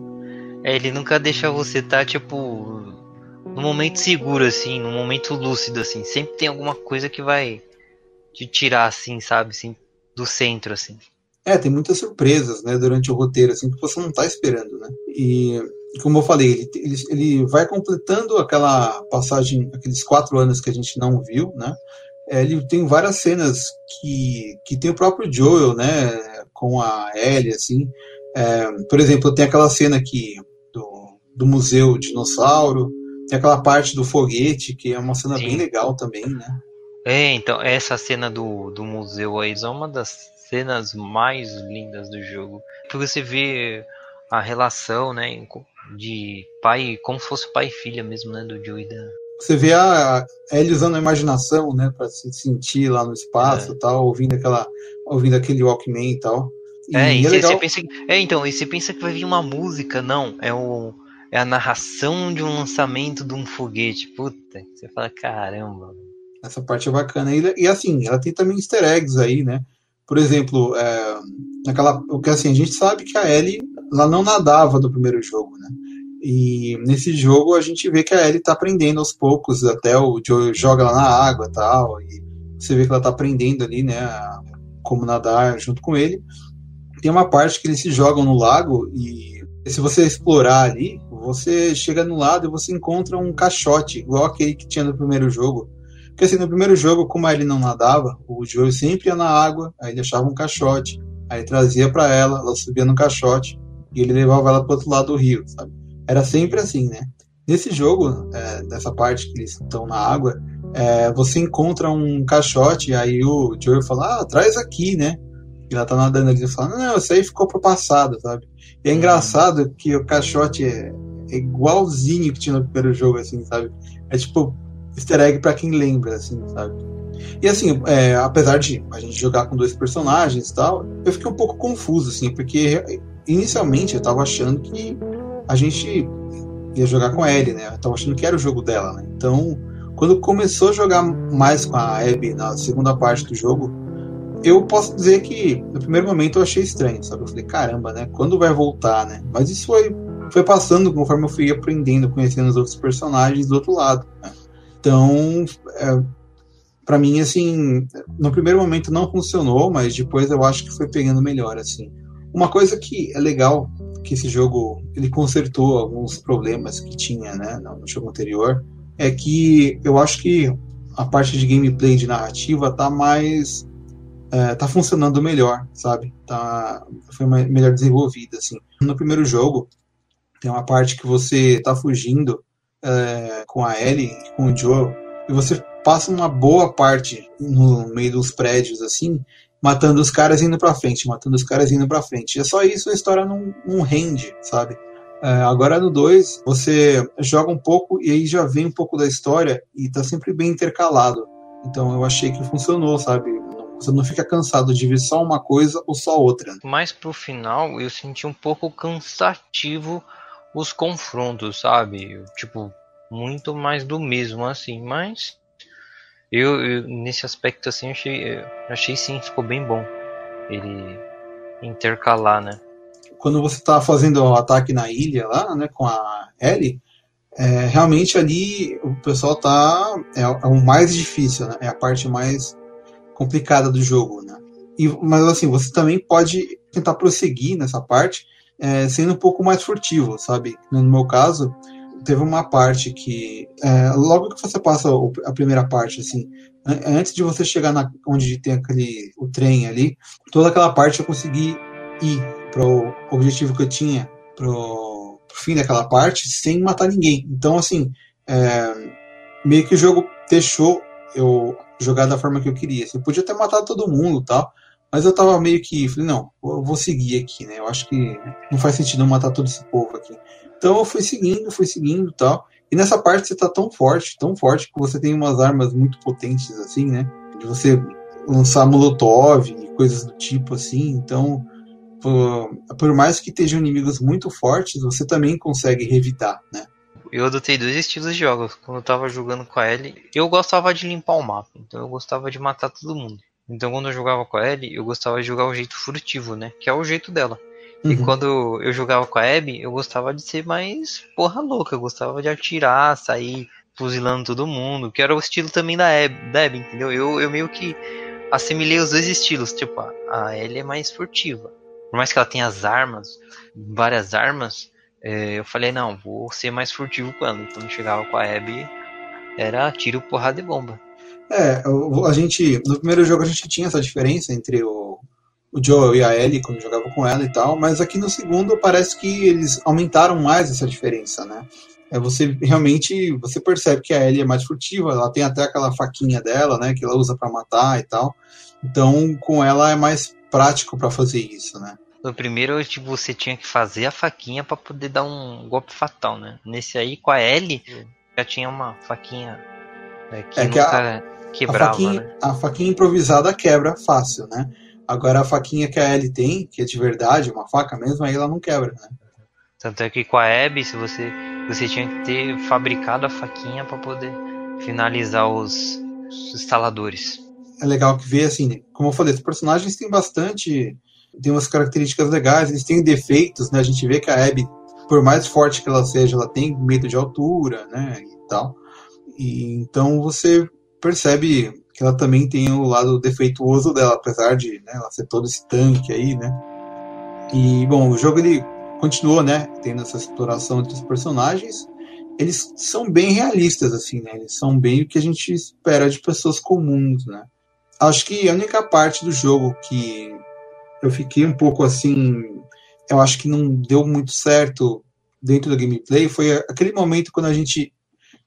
É, ele nunca deixa você estar, tá, tipo, no momento seguro, assim, no momento lúcido, assim. Sempre tem alguma coisa que vai te tirar, assim, sabe? Assim, do centro, assim. É, tem muitas surpresas, né, durante o roteiro, assim, que você não está esperando, né? E, como eu falei, ele, ele, ele, vai completando aquela passagem, aqueles quatro anos que a gente não viu, né? É, ele tem várias cenas que, que tem o próprio Joel, né, com a Ellie, assim. É, por exemplo, tem aquela cena aqui do, do Museu Dinossauro, tem aquela parte do foguete, que é uma cena Sim. bem legal também, né? É, então, essa cena do, do museu aí é uma das cenas mais lindas do jogo. Porque você vê a relação, né, de pai, como se fosse pai e filha mesmo, né, do Joe e da... Você vê a Ellie usando a imaginação, né, para se sentir lá no espaço, é. tal, ouvindo aquela, ouvindo aquele Walkman e tal. E é, e é legal... você pensa, é, então, e você pensa que vai vir uma música, não, é o é a narração de um lançamento de um foguete. Puta, você fala, caramba. Essa parte é bacana. E, e assim, ela tem também easter eggs aí, né? Por exemplo, é, naquela, o que assim, a gente sabe que a Ellie ela não nadava do primeiro jogo, né? E nesse jogo a gente vê que a Ellie está aprendendo aos poucos, até o Joe joga ela na água tal, e você vê que ela está aprendendo ali, né, como nadar junto com ele. Tem uma parte que eles se jogam no lago e se você explorar ali, você chega no lado e você encontra um caixote, igual aquele que tinha no primeiro jogo. Porque assim, no primeiro jogo, como ele não nadava, o Joel sempre ia na água, aí ele achava um caixote, aí trazia para ela, ela subia no caixote e ele levava ela pro outro lado do rio, sabe? Era sempre assim, né? Nesse jogo, é, dessa parte que eles estão na água, é, você encontra um caixote, aí o Joel fala, ah, traz aqui, né? E ela tá nadando ali e fala, não, isso aí ficou pro passado, sabe? E é engraçado que o caixote é, é igualzinho que tinha no primeiro jogo, assim, sabe? É tipo, easter egg pra quem lembra, assim, sabe? E assim, é, apesar de a gente jogar com dois personagens e tal, eu fiquei um pouco confuso, assim, porque inicialmente eu tava achando que a gente ia jogar com a Ellie, né? Eu tava achando que era o jogo dela, né? Então, quando começou a jogar mais com a Abby na segunda parte do jogo, eu posso dizer que no primeiro momento eu achei estranho, sabe? Eu falei, caramba, né? Quando vai voltar, né? Mas isso foi, foi passando conforme eu fui aprendendo, conhecendo os outros personagens do outro lado. Né? Então, é, para mim, assim, no primeiro momento não funcionou, mas depois eu acho que foi pegando melhor, assim. Uma coisa que é legal que esse jogo ele consertou alguns problemas que tinha, né, no jogo anterior, é que eu acho que a parte de gameplay de narrativa tá mais é, tá funcionando melhor, sabe? Tá, foi melhor desenvolvida, assim. No primeiro jogo, tem uma parte que você tá fugindo é, com a Ellie, com o Joe, e você passa uma boa parte no meio dos prédios, assim, matando os caras indo pra frente, matando os caras indo pra frente. É só isso, a história não, não rende, sabe? É, agora no 2, você joga um pouco e aí já vem um pouco da história e tá sempre bem intercalado. Então eu achei que funcionou, sabe? Você não fica cansado de ver só uma coisa ou só outra. Mas pro final eu senti um pouco cansativo os confrontos, sabe? Tipo, muito mais do mesmo, assim, mas eu, eu nesse aspecto assim achei, achei sim, ficou bem bom ele intercalar, né? Quando você tá fazendo o ataque na ilha lá, né, com a Ellie, é, realmente ali o pessoal tá é, é, o mais difícil, né? É a parte mais complicada do jogo, né? E, mas assim, você também pode tentar prosseguir nessa parte é, sendo um pouco mais furtivo, sabe? No meu caso, teve uma parte que é, logo que você passa a primeira parte, assim, antes de você chegar na, onde tem aquele o trem ali, toda aquela parte eu consegui ir para o objetivo que eu tinha pro, pro fim daquela parte sem matar ninguém. Então, assim, é, meio que o jogo deixou eu jogar da forma que eu queria. Assim, eu podia ter matado todo mundo, tal, Mas eu tava meio que. Falei, não, eu vou seguir aqui, né? Eu acho que não faz sentido matar todo esse povo aqui. Então eu fui seguindo, fui seguindo tal. E nessa parte você tá tão forte, tão forte, que você tem umas armas muito potentes, assim, né? De você lançar molotov e coisas do tipo, assim. Então, por, por mais que estejam inimigos muito fortes, você também consegue revidar, né? Eu adotei dois estilos de jogos. Quando eu tava jogando com a Ellie, eu gostava de limpar o mapa. Então eu gostava de matar todo mundo. Então quando eu jogava com a Ellie, eu gostava de jogar o jeito furtivo, né? Que é o jeito dela. Uhum. E quando eu jogava com a Abby, eu gostava de ser mais porra louca. Eu gostava de atirar, sair fuzilando todo mundo. Que era o estilo também da Abby, da Abby entendeu? Eu, eu meio que assimilei os dois estilos. Tipo, a Ellie é mais furtiva. Por mais que ela tenha as armas, várias armas, é, eu falei, não, vou ser mais furtivo com ela. Então eu chegava com a Abby, era tiro, porrada e bomba. É, a gente, no primeiro jogo a gente tinha essa diferença entre o, o Joel e a Ellie quando jogava com ela e tal, mas aqui no segundo parece que eles aumentaram mais essa diferença, né? É, você realmente você percebe que a Ellie é mais furtiva, ela tem até aquela faquinha dela, né, que ela usa para matar e tal. Então, com ela é mais prático para fazer isso, né? No primeiro, tipo, você tinha que fazer a faquinha para poder dar um golpe fatal, né? Nesse aí, com a Ellie, já tinha uma faquinha é, que, é que a, quebrava, a faquinha, né? a faquinha improvisada quebra fácil, né? Agora a faquinha que a Ellie tem, que é de verdade, uma faca mesmo, aí ela não quebra, né? Tanto é que com a Abby, se você, você tinha que ter fabricado a faquinha para poder finalizar os, os, instaladores. É legal que ver assim, como eu falei, os personagens têm bastante, tem umas características legais, eles têm defeitos, né? A gente vê que a Abby, por mais forte que ela seja, ela tem medo de altura, né? E tal. E então você percebe que ela também tem o lado defeituoso dela, apesar de né, ela ser todo esse tanque aí, né? E, bom, o jogo ele continuou, né, tendo essa exploração entre os personagens. Eles são bem realistas, assim, né? Eles são bem o que a gente espera de pessoas comuns, né? Acho que a única parte do jogo que eu fiquei um pouco assim, eu acho que não deu muito certo dentro do gameplay foi aquele momento quando a gente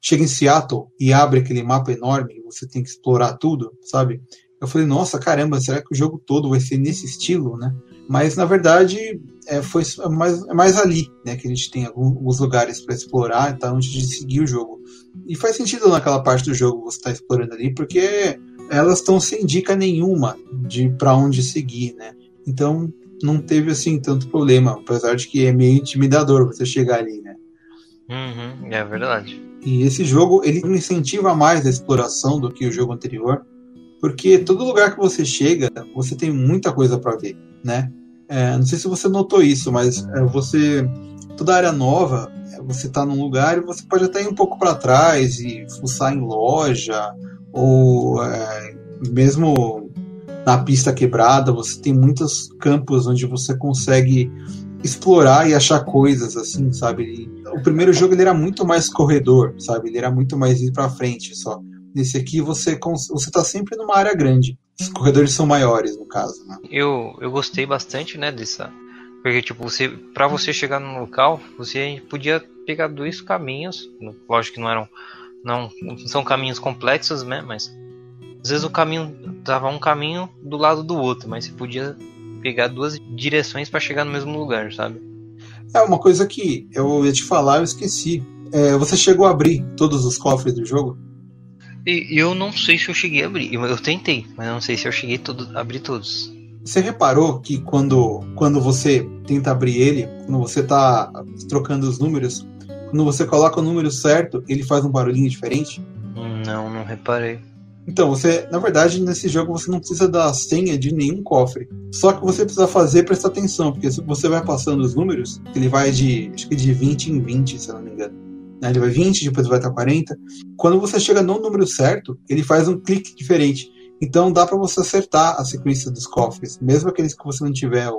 chega em Seattle e abre aquele mapa enorme, você tem que explorar tudo, sabe? Eu falei, nossa, caramba, será que o jogo todo vai ser nesse estilo, né? Mas na verdade é, foi é mais, é mais ali, né, que a gente tem alguns lugares para explorar, então antes de seguir o jogo. E faz sentido naquela parte do jogo você estar tá explorando ali, porque elas estão sem dica nenhuma de para onde seguir, né? Então não teve assim tanto problema, apesar de que é meio intimidador você chegar ali, né? Uhum, é verdade. E esse jogo ele incentiva mais a exploração do que o jogo anterior, porque todo lugar que você chega, você tem muita coisa para ver, né? É, não sei se você notou isso, mas é, você toda área nova, é, você está num lugar e você pode até ir um pouco para trás e fuçar em loja ou é, mesmo na pista quebrada, você tem muitos campos onde você consegue explorar e achar coisas assim, sabe? O primeiro jogo ele era muito mais corredor, sabe? Ele era muito mais ir para frente só. Nesse aqui você você tá sempre numa área grande. Os corredores são maiores no caso, né? Eu eu gostei bastante, né, dessa porque tipo, você para você chegar no local, você podia pegar dois caminhos, lógico que não eram não são caminhos complexos, né, mas às vezes o caminho dava um caminho do lado do outro, mas você podia pegar duas direções para chegar no mesmo lugar, sabe? É uma coisa que eu ia te falar, eu esqueci. É, você chegou a abrir todos os cofres do jogo? E eu não sei se eu cheguei a abrir. Eu, tentei, mas não sei se eu cheguei a abrir todos. Você reparou que quando, quando você tenta abrir ele, quando você está trocando os números, quando você coloca o número certo, ele faz um barulhinho diferente? Não, não reparei. Então, você, na verdade, nesse jogo você não precisa da senha de nenhum cofre. Só que você precisa fazer prestar atenção, porque se você vai passando os números, ele vai de, acho que de 20 em 20, se eu não me engano. Né? Ele vai 20, depois vai estar 40. Quando você chega no número certo, ele faz um clique diferente. Então dá para você acertar a sequência dos cofres, mesmo aqueles que você não tiver o,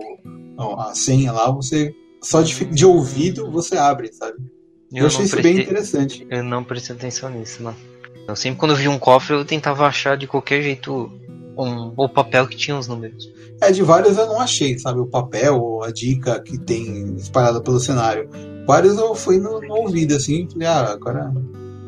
a senha lá, você só de, de ouvido você abre, sabe? Eu, eu achei isso prestei, bem interessante. Eu não prestei atenção nisso, não. Eu sempre quando eu vi um cofre eu tentava achar de qualquer jeito um, o papel que tinha os números. É, de vários eu não achei, sabe? O papel ou a dica que tem espalhada pelo cenário. Vários eu fui no, no ouvido, assim, falei, ah, agora,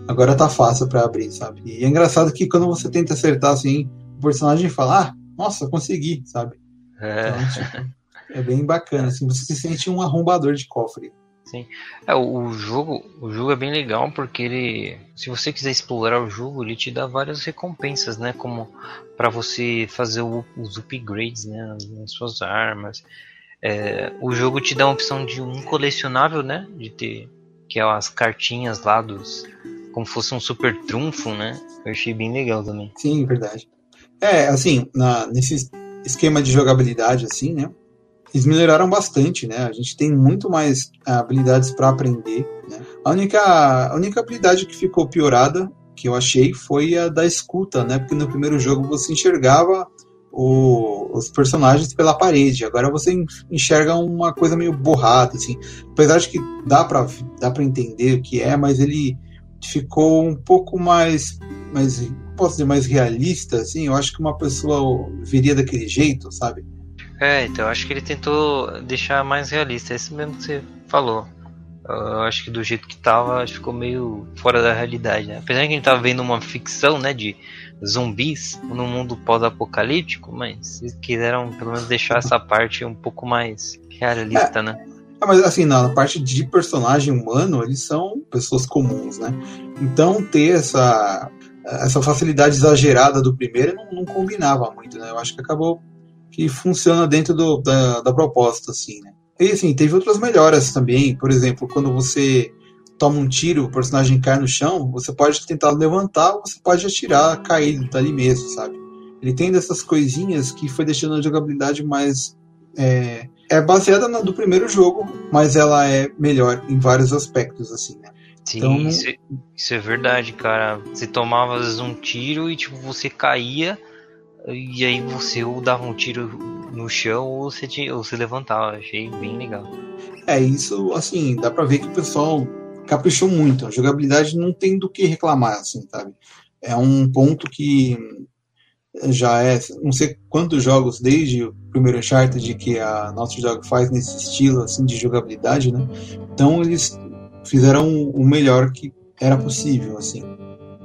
agora tá fácil para abrir, sabe? E é engraçado que quando você tenta acertar, assim, o personagem fala, ah, nossa, consegui, sabe? É. Então, tipo, é bem bacana, assim, você se sente um arrombador de cofre. Sim. É, o, jogo, o jogo é bem legal porque ele, se você quiser explorar o jogo, ele te dá várias recompensas, né, como para você fazer o, os upgrades, né, nas suas armas. É, o jogo te dá a opção de um colecionável, né, de ter que é as cartinhas lá dos como fosse um super trunfo, né? Eu achei bem legal também. Sim, verdade. É, assim, na, nesse esquema de jogabilidade, assim, né? Eles melhoraram bastante, né? A gente tem muito mais ah, habilidades para aprender. Né? A, única, a única habilidade que ficou piorada, que eu achei, foi a da escuta, né? Porque no primeiro jogo você enxergava o, os personagens pela parede. Agora você enxerga uma coisa meio borrada, assim. Apesar de que dá para dá pra entender o que é, mas ele ficou um pouco mais, mais posso dizer, mais realista, assim. Eu acho que uma pessoa viria daquele jeito, sabe? É, então acho que ele tentou deixar mais realista. É isso mesmo que você falou. Eu acho que do jeito que tava, ficou meio fora da realidade, né? Apesar que a gente tava vendo uma ficção, né, de zumbis no mundo pós-apocalíptico, mas eles quiseram pelo menos deixar essa parte um pouco mais realista, é. né? Ah, mas assim, na parte de personagem humano, eles são pessoas comuns, né? Então ter essa, essa facilidade exagerada do primeiro não, não combinava muito, né? Eu acho que acabou que funciona dentro do, da, da proposta, assim, né? E assim, teve outras melhoras também, por exemplo, quando você toma um tiro, o personagem cai no chão, você pode tentar levantar ou você pode atirar, cair tá ali mesmo, sabe? Ele tem dessas coisinhas que foi deixando a jogabilidade mais. É, é baseada na do primeiro jogo, mas ela é melhor em vários aspectos, assim, né? Sim, então, isso, é, isso, é verdade, cara. Você tomava às vezes um tiro e tipo, você caía e aí você ou dava um tiro no chão ou você, tinha, ou você levantava. Achei bem legal. É, isso, assim, dá pra ver que o pessoal caprichou muito. A jogabilidade não tem do que reclamar, assim, sabe? É um ponto que já é, não sei quantos jogos desde o primeiro Uncharted que a Naughty Dog faz nesse estilo, assim, de jogabilidade, né? Então eles fizeram o melhor que era possível, assim.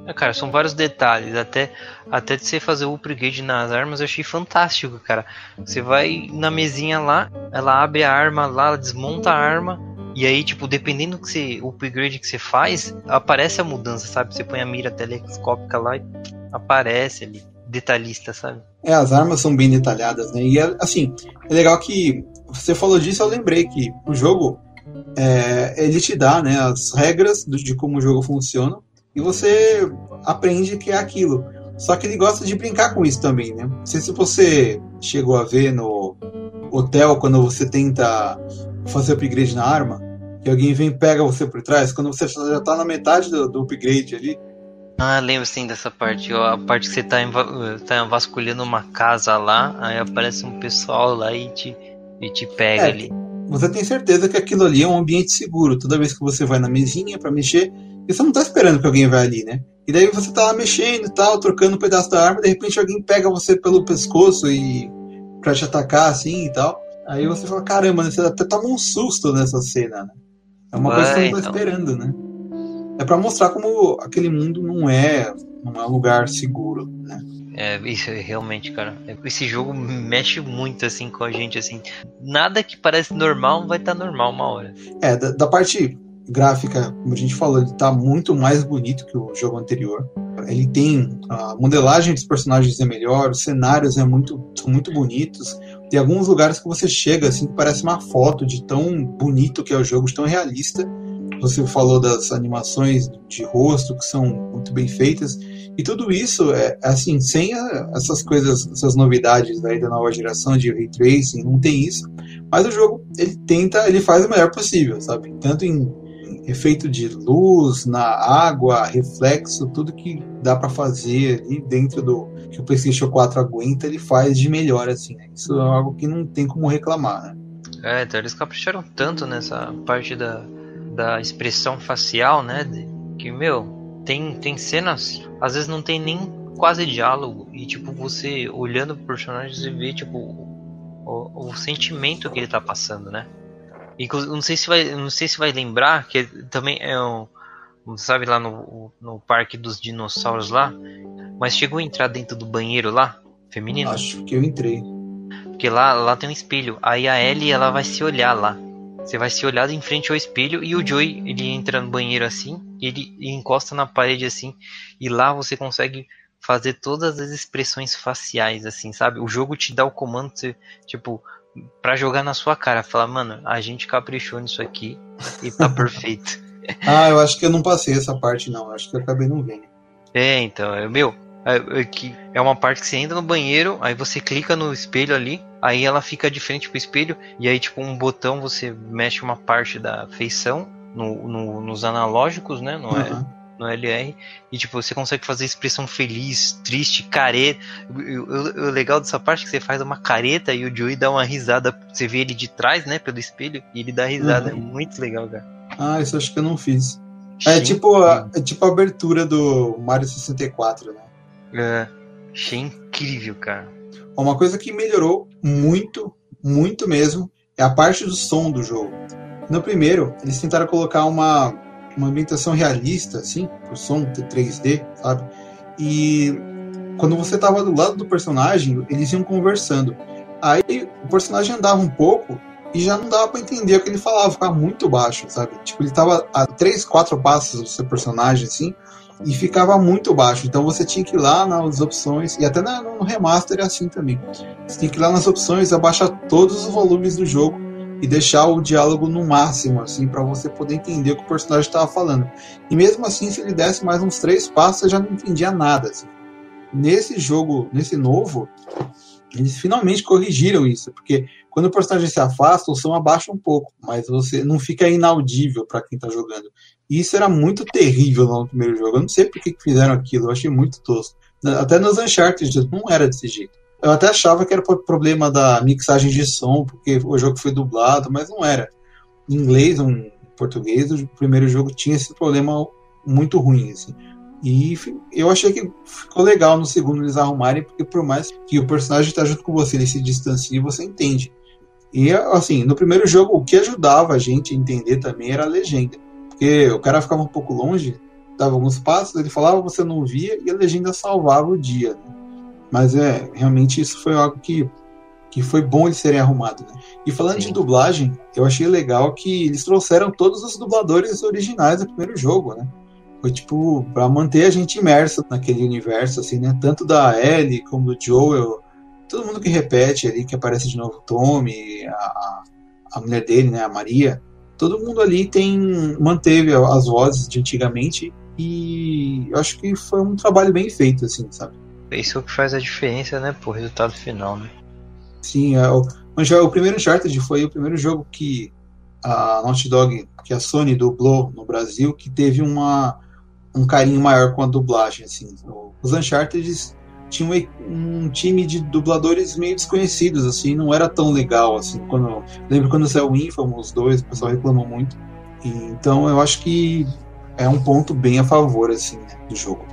É, cara, são vários detalhes. Até, até de você fazer o upgrade nas armas, eu achei fantástico, cara. Você vai na mesinha lá, ela abre a arma lá, ela desmonta a arma. E aí, tipo, dependendo do que você, o upgrade que você faz, aparece a mudança, sabe? Você põe a mira telescópica lá e aparece ali, detalhista, sabe? É, as armas são bem detalhadas, né? E é, assim, é legal que você falou disso, eu lembrei que o jogo é, ele te dá né, as regras de como o jogo funciona e você aprende que é aquilo. Só que ele gosta de brincar com isso também, né? Não sei se você chegou a ver no hotel quando você tenta fazer upgrade na arma, que alguém vem e pega você por trás, quando você já tá na metade do, do upgrade ali. Ah, lembro sim dessa parte. A parte que você tá, tá vasculhando uma casa lá, aí aparece um pessoal lá e te, e te pega é, ali. Você tem certeza que aquilo ali é um ambiente seguro. Toda vez que você vai na mesinha para mexer, e você não tá esperando que alguém vai ali, né? E daí você tá lá mexendo e tal, trocando um pedaço da arma, de repente alguém pega você pelo pescoço e pra te atacar assim e tal. Aí você fala, caramba, né? você até toma um susto nessa cena, né? É uma coisa que você não tá então. esperando, né? É para mostrar como aquele mundo não é, não é um lugar seguro, né? É, isso é realmente, cara. Esse jogo mexe muito assim com a gente, assim. Nada que parece normal vai estar tá normal uma hora. É, da, da parte gráfica, como a gente falou, ele está muito mais bonito que o jogo anterior. Ele tem a modelagem dos personagens é melhor, os cenários é muito, são muito bonitos. Tem alguns lugares que você chega assim que parece uma foto de tão bonito que é o jogo, de tão realista. Você falou das animações de rosto que são muito bem feitas. E tudo isso é assim, sem a, essas coisas, essas novidades da nova geração de ray tracing, não tem isso. Mas o jogo ele tenta, ele faz o melhor possível, sabe? Tanto em efeito de luz na água, reflexo, tudo que dá para fazer ali dentro do que o PlayStation 4 aguenta, ele faz de melhor assim. Né? Isso é algo que não tem como reclamar, né? É, então eles capricharam tanto nessa parte da, da expressão facial, né? Que, meu, tem, tem cenas, às vezes não tem nem quase diálogo, e tipo, você olhando pro personagem, você vê, tipo, o, o sentimento que ele tá passando, né? Inclusive, não sei se vai, não sei se vai lembrar que também é um, sabe lá no, no parque dos dinossauros lá, mas chegou a entrar dentro do banheiro lá, feminino. Acho que eu entrei. Porque lá, lá tem um espelho. Aí a Ellie ela vai se olhar lá. Você vai se olhar em frente ao espelho e o Joey ele entra no banheiro assim, ele encosta na parede assim, e lá você consegue fazer todas as expressões faciais assim, sabe? O jogo te dá o comando, você, tipo, para jogar na sua cara, falar, mano, a gente caprichou nisso aqui e tá perfeito. ah, eu acho que eu não passei essa parte não, eu acho que eu acabei não vendo. É, então, é meu, é, é, que é uma parte que você entra no banheiro, aí você clica no espelho ali, aí ela fica de frente pro espelho, e aí, tipo, um botão você mexe uma parte da feição no, no nos analógicos, né? No, uhum. No LR, e tipo, você consegue fazer expressão feliz, triste, careta. O, legal dessa parte é que você faz uma careta e o Joey dá uma risada. Você vê ele de trás, né, pelo espelho, e ele dá risada. Uhum. É muito legal, cara. Ah, isso acho que eu não fiz. É tipo, a, é tipo a abertura do Mario 64, né? É, achei incrível, cara. Uma coisa que melhorou muito, muito mesmo, é a parte do som do jogo. No primeiro, eles tentaram colocar uma, uma ambientação realista, assim, o som 3D, sabe? E quando você tava do lado do personagem, eles iam conversando. Aí o personagem andava um pouco e já não dava para entender o que ele falava, ficava muito baixo, sabe? Tipo, ele tava a três, quatro passos do seu personagem, assim, e ficava muito baixo. Então você tinha que ir lá nas opções, e até no remaster é assim também. Você tinha que ir lá nas opções, abaixar todos os volumes do jogo e deixar o diálogo no máximo, assim, para você poder entender o que o personagem estava falando. E mesmo assim, se ele desse mais uns três passos, você já não entendia nada. Assim. Nesse jogo, nesse novo, eles finalmente corrigiram isso, porque quando o personagem se afasta, o som abaixa um pouco, mas você não fica inaudível para quem está jogando. E isso era muito terrível no primeiro jogo. Eu não sei por que fizeram aquilo, eu achei muito tosco. Até nos Uncharted não era desse jeito. Eu até achava que era problema da mixagem de som, porque o jogo foi dublado, mas não era. Em inglês, em português, o primeiro jogo tinha esse problema muito ruim. Assim. E eu achei que ficou legal no segundo eles arrumarem, porque por mais que o personagem está junto com você, ele se distancie, você entende. E assim, no primeiro jogo, o que ajudava a gente a entender também era a legenda. Porque o cara ficava um pouco longe, dava alguns passos, ele falava, você não via, e a legenda salvava o dia. Né? Mas é, realmente isso foi algo que, que foi bom eles serem arrumados. Né? E falando Sim. de dublagem, eu achei legal que eles trouxeram todos os dubladores originais do primeiro jogo, né? Foi tipo, pra manter a gente imerso naquele universo, assim, né? Tanto da Ellie como do Joel, todo mundo que repete ali, que aparece de novo, Tommy, a, a mulher dele, né, a Maria todo mundo ali tem manteve as vozes de antigamente e eu acho que foi um trabalho bem feito, assim, sabe? Isso é o que faz a diferença, né, pro resultado final, né? Sim, é, o, o primeiro Uncharted foi o primeiro jogo que a Naughty Dog, que a Sony dublou no Brasil, que teve uma, um carinho maior com a dublagem, assim. Os Uncharted tinha um, um, time de dubladores meio desconhecidos, assim, não era tão legal, assim. Quando, lembro quando saiu o Infamous 2, o pessoal reclamou muito. E, então eu acho que é um ponto bem a favor, assim, né, do jogo.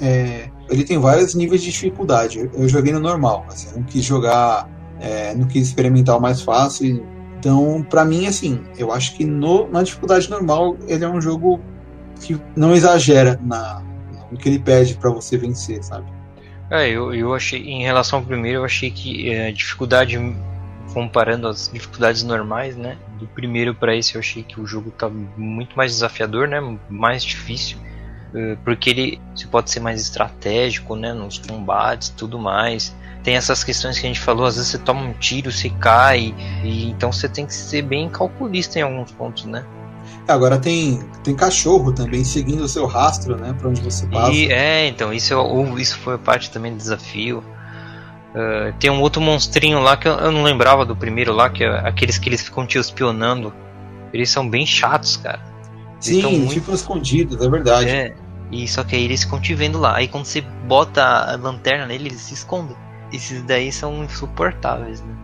É, ele tem vários níveis de dificuldade. Eu joguei no normal, assim, não quis jogar, é, não quis experimentar o mais fácil. Então, para mim, assim, eu acho que no, na dificuldade normal ele é um jogo que não exagera na, no que ele pede para você vencer, sabe? É, eu, eu achei, em relação ao primeiro, eu achei que é, a dificuldade, comparando as dificuldades normais, né? Do primeiro para esse, eu achei que o jogo tá muito mais desafiador, né? Mais difícil. É, porque ele se pode ser mais estratégico, né? Nos combates tudo mais. Tem essas questões que a gente falou, às vezes você toma um tiro, você cai, e então você tem que ser bem calculista em alguns pontos, né? Agora tem, tem cachorro também seguindo o seu rastro, né? Pra onde você passa. E, é, então, isso, é isso foi parte também do desafio. Uh, tem um outro monstrinho lá que eu, eu, não lembrava do primeiro lá, que é aqueles que eles ficam te espionando. Eles são bem chatos, cara. Eles Sim, muito... ficam escondidos, é verdade. É, e só que aí eles ficam te vendo lá. Aí quando você bota a lanterna nele, eles se escondem. Esses daí são insuportáveis, né?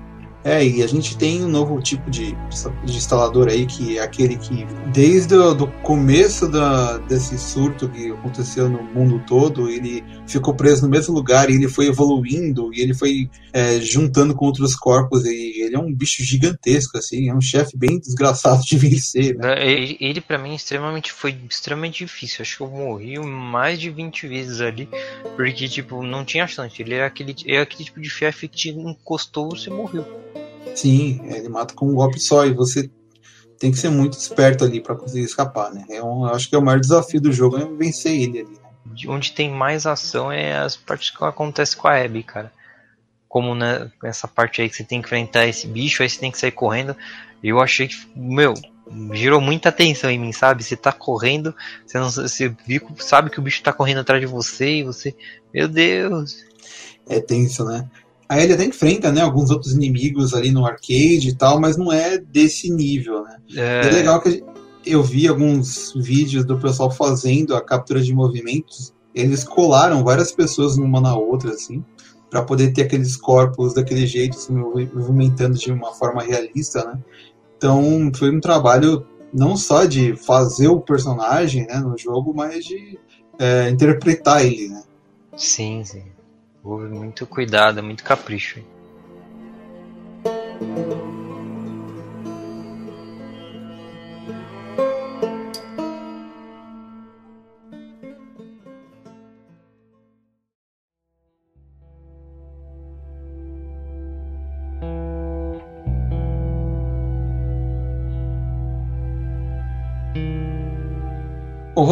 É, e a gente tem um novo tipo de, de instalador aí, que é aquele que, desde o começo da, desse surto que aconteceu no mundo todo, ele ficou preso no mesmo lugar e ele foi evoluindo e ele foi é, juntando com outros corpos. E ele é um bicho gigantesco, assim, é um chefe bem desgraçado de vencer. Né? Ele, ele para mim, extremamente foi extremamente difícil. Acho que eu morri mais de 20 vezes ali, porque, tipo, não tinha chance. Ele era aquele, era aquele tipo de chefe que te encostou, você morreu. Sim, ele mata com um golpe só e você tem que ser muito esperto ali para conseguir escapar, né? É um, eu acho que é o maior desafio do jogo é vencer ele ali. Né? De onde tem mais ação é as partes que acontece com a Abby, cara. Como né, essa parte aí que você tem que enfrentar esse bicho, aí você tem que sair correndo. Eu achei que, meu, gerou muita atenção em mim, sabe? Você tá correndo, você não você viu, sabe que o bicho tá correndo atrás de você e você, meu Deus. É tenso, né? Aí ele até enfrenta, né, alguns outros inimigos ali no arcade e tal, mas não é desse nível, né? É, é legal que eu vi alguns vídeos do pessoal fazendo a captura de movimentos, eles colaram várias pessoas uma na outra, assim, para poder ter aqueles corpos daquele jeito, se movimentando de uma forma realista, né? Então foi um trabalho não só de fazer o personagem né, no jogo, mas de é, interpretar ele, né? Sim, sim. Houve muito cuidado, muito capricho.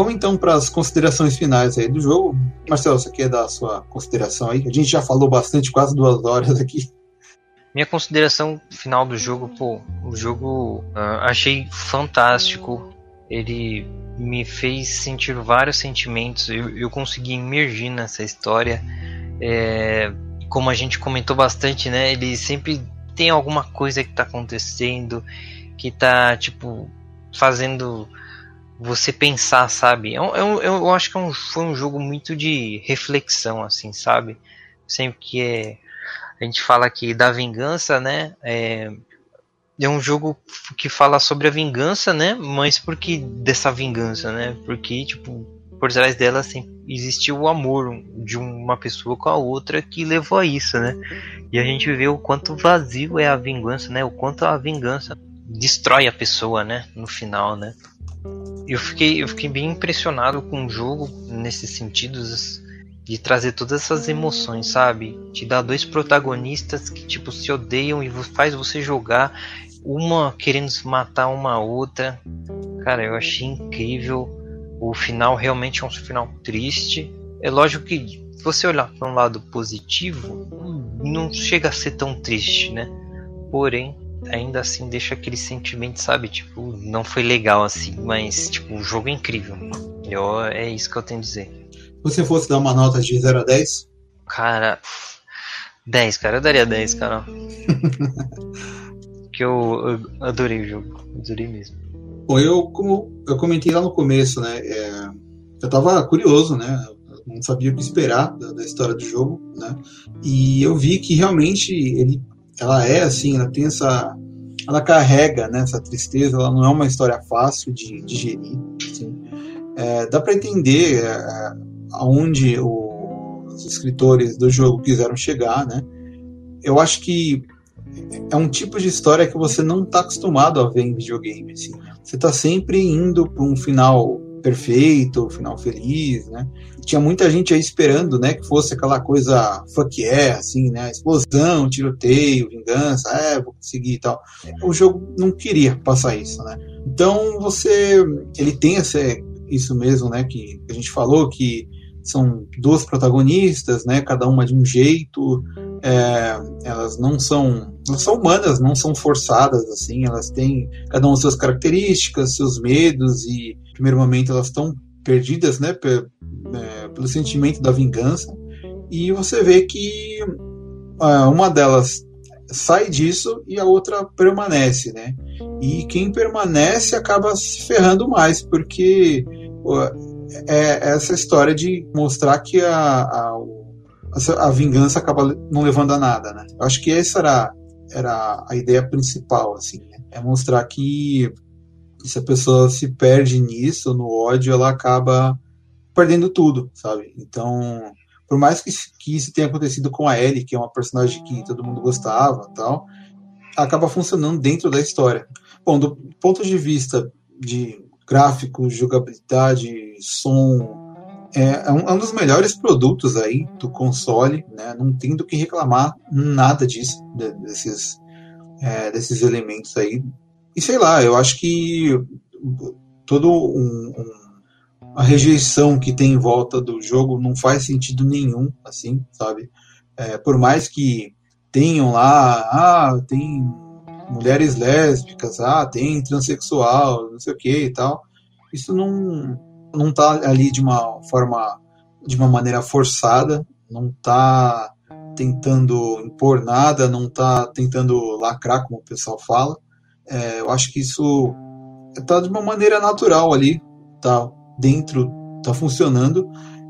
Vamos então para as considerações finais aí do jogo. Marcelo, você quer dar a sua consideração aí? A gente já falou bastante, quase duas horas aqui. Minha consideração final do jogo, pô, o jogo uh, achei fantástico. Ele me fez sentir vários sentimentos. Eu, eu consegui emergir nessa história. É, como a gente comentou bastante, né? Ele sempre tem alguma coisa que está acontecendo, que está tipo fazendo você pensar, sabe? Eu, é eu, é eu acho que é um, foi um jogo muito de reflexão, assim, sabe? Sempre que é, a gente fala aqui da vingança, né? É, é um jogo que fala sobre a vingança, né? Mas por que dessa vingança, né? Porque, tipo, por trás dela assim, existiu o amor de uma pessoa com a outra que levou a isso, né? E a gente vê o quanto vazio é a vingança, né? O quanto a vingança destrói a pessoa, né? No final, né? Eu fiquei, eu fiquei bem impressionado com o jogo nesses sentidos de trazer todas essas emoções, sabe? Te dar dois protagonistas que tipo se odeiam e faz você jogar uma querendo matar uma outra. Cara, eu achei incrível. O final realmente é um final triste. É lógico que se você olhar para um lado positivo, não chega a ser tão triste, né? Porém, ainda assim deixa aquele sentimento, sabe? Tipo, não foi legal assim, mas tipo, o jogo é incrível. Eu, é isso que eu tenho a dizer. Se você fosse dar uma nota de 0 a 10? Cara, 10, cara, eu daria 10, cara. que eu, eu, adorei o jogo, adorei mesmo. Bom, eu, como eu comentei lá no começo, né? É, eu tava curioso, né? Não sabia o que esperar da, da história do jogo, né? E eu vi que realmente ele ela é assim, ela tem essa. Ela carrega né, essa tristeza, ela não é uma história fácil de digerir. Assim. É, dá para entender é, aonde os escritores do jogo quiseram chegar, né? Eu acho que é um tipo de história que você não está acostumado a ver em videogame. Assim. Você está sempre indo para um final perfeito, final feliz, né? Tinha muita gente aí esperando, né, que fosse aquela coisa fuck yeah, assim, né? Explosão, tiroteio, vingança, é, vou conseguir e tal. O jogo não queria passar isso, né? Então você, ele tem esse, isso mesmo, né, que a gente falou que são duas protagonistas, né, cada uma de um jeito, é, elas não são, elas são humanas, não são forçadas assim, elas têm cada uma suas características, seus medos e primeiro momento elas estão perdidas, né, é, pelo sentimento da vingança e você vê que é, uma delas sai disso e a outra permanece, né? E quem permanece acaba se ferrando mais porque é essa história de mostrar que a, a, a vingança acaba não levando a nada, né? Eu acho que essa era era a ideia principal, assim, né? É mostrar que se a pessoa se perde nisso, no ódio, ela acaba perdendo tudo, sabe? Então, por mais que, que isso tenha acontecido com a Ellie, que é uma personagem que todo mundo gostava tal, acaba funcionando dentro da história. Bom, do ponto de vista de gráficos, jogabilidade, som, é, é, um, é um, dos melhores produtos aí do console, né? Não tem do que reclamar nada disso, de, desses, é, desses elementos aí. E sei lá, eu acho que todo um, um, a rejeição que tem em volta do jogo não faz sentido nenhum, assim, sabe? É, por mais que tenham lá, ah, tem mulheres lésbicas, ah, tem transexual, não sei o que e tal. Isso não não tá ali de uma forma de uma maneira forçada, não tá tentando impor nada, não tá tentando lacrar como o pessoal fala. É, eu acho que isso tá de uma maneira natural ali, tá dentro, tá funcionando.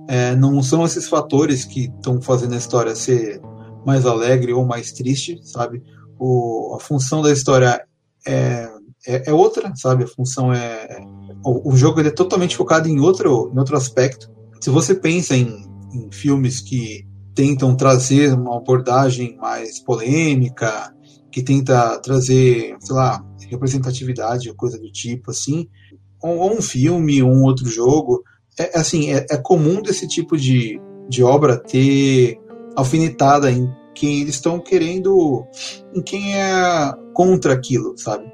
É, não são esses fatores que estão fazendo a história ser mais alegre ou mais triste, sabe? O, a função da história é, é, é outra, sabe? A função é. O, o jogo é totalmente focado em outro, em outro aspecto. Se você pensa em, em filmes que tentam trazer uma abordagem mais polêmica, que tenta trazer, sei lá, representatividade ou coisa do tipo, assim, ou, ou um filme, ou um outro jogo, é assim, é, é comum desse tipo de, de obra ter alfinetada em quem eles estão querendo, em quem é contra aquilo, sabe?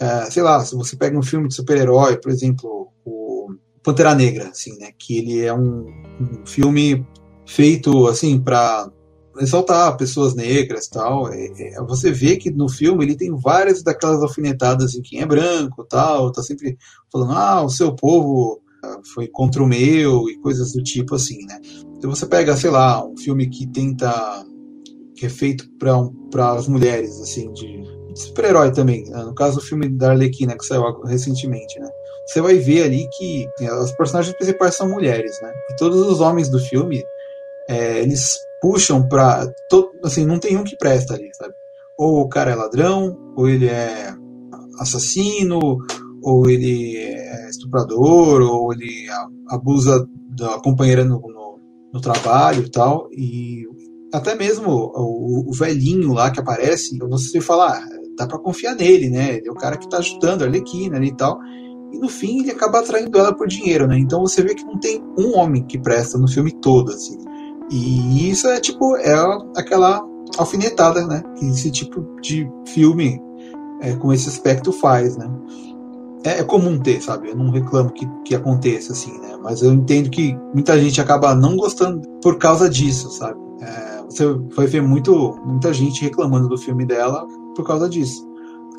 É, sei lá, se você pega um filme de super-herói, por exemplo, o Pantera Negra, assim, né? Que ele é um, um filme feito, assim, para exaltar pessoas negras tal. É, é, você vê que no filme ele tem várias daquelas alfinetadas em quem é branco tal, tá sempre falando, ah, o seu povo ah, foi contra o meu e coisas do tipo assim, né? Então você pega, sei lá, um filme que tenta que é feito para um, as mulheres, assim, de, de super-herói também. Né? No caso, o filme da Arlequina, que saiu recentemente, né? Você vai ver ali que as personagens principais são mulheres, né? E todos os homens do filme, é, eles puxam pra. assim, não tem um que presta ali, sabe? Ou o cara é ladrão, ou ele é assassino, ou ele é estuprador, ou ele abusa da companheira no, no, no trabalho e tal. E até mesmo o, o, velhinho lá que aparece, você fala, ah, dá para confiar nele, né? Ele é o cara que tá ajudando a Arlequina ali e tal. E no fim ele acaba atraindo ela por dinheiro, né? Então você vê que não tem um homem que presta no filme todo, assim. E isso é tipo, é aquela alfinetada, né? Que esse tipo de filme é, com esse aspecto faz, né? É, é, comum ter, sabe? Eu não reclamo que, que aconteça assim, né? Mas eu entendo que muita gente acaba não gostando por causa disso, sabe? É, você vai ver muito, muita gente reclamando do filme dela por causa disso.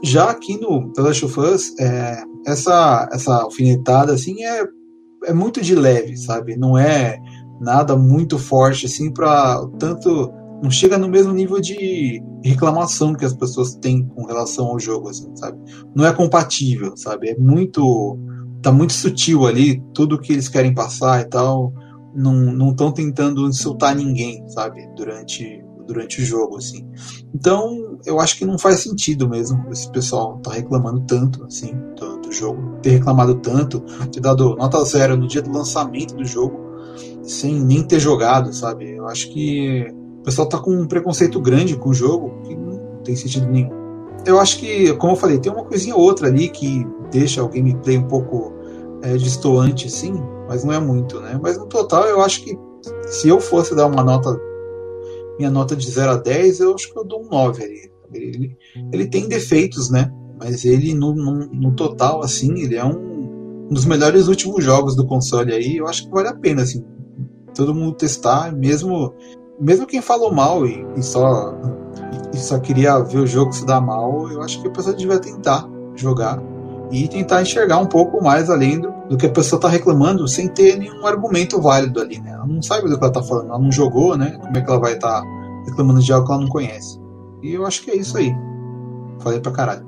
Já aqui no The Last of Us, é, essa, essa alfinetada assim é, é muito de leve, sabe? Não é nada muito forte assim para tanto não chega no mesmo nível de reclamação que as pessoas têm com relação ao jogo, assim, sabe? Não é compatível, sabe? É muito tá muito sutil ali tudo que eles querem passar e tal. Não estão tentando insultar ninguém, sabe? Durante durante o jogo, assim. Então, eu acho que não faz sentido mesmo esse pessoal tá reclamando tanto, assim, do, do jogo, ter reclamado tanto, ter dado nota zero no dia do lançamento do jogo, sem nem ter jogado, sabe? Eu acho que o pessoal tá com um preconceito grande com o jogo que não tem sentido nenhum. Eu acho que, como eu falei, tem uma coisinha ou outra ali que deixa o gameplay um pouco é, distoante, sim, mas não é muito, né? Mas no total, eu acho que se eu fosse dar uma nota, minha nota de 0 a 10, eu acho que eu dou um 9 ali. Ele, ele tem defeitos, né? Mas ele, no, no, no total, assim, ele é um, um dos melhores últimos jogos do console aí. Eu acho que vale a pena, assim, todo mundo testar, mesmo mesmo quem falou mal e, e só e só queria ver o jogo se dar mal, eu acho que a pessoa devia tentar jogar e tentar enxergar um pouco mais além do, do que a pessoa está reclamando sem ter nenhum argumento válido ali, né? Ela não sabe do que ela está falando, ela não jogou, né? Como é que ela vai estar tá reclamando de algo que ela não conhece? E eu acho que é isso aí. Falei pra caralho.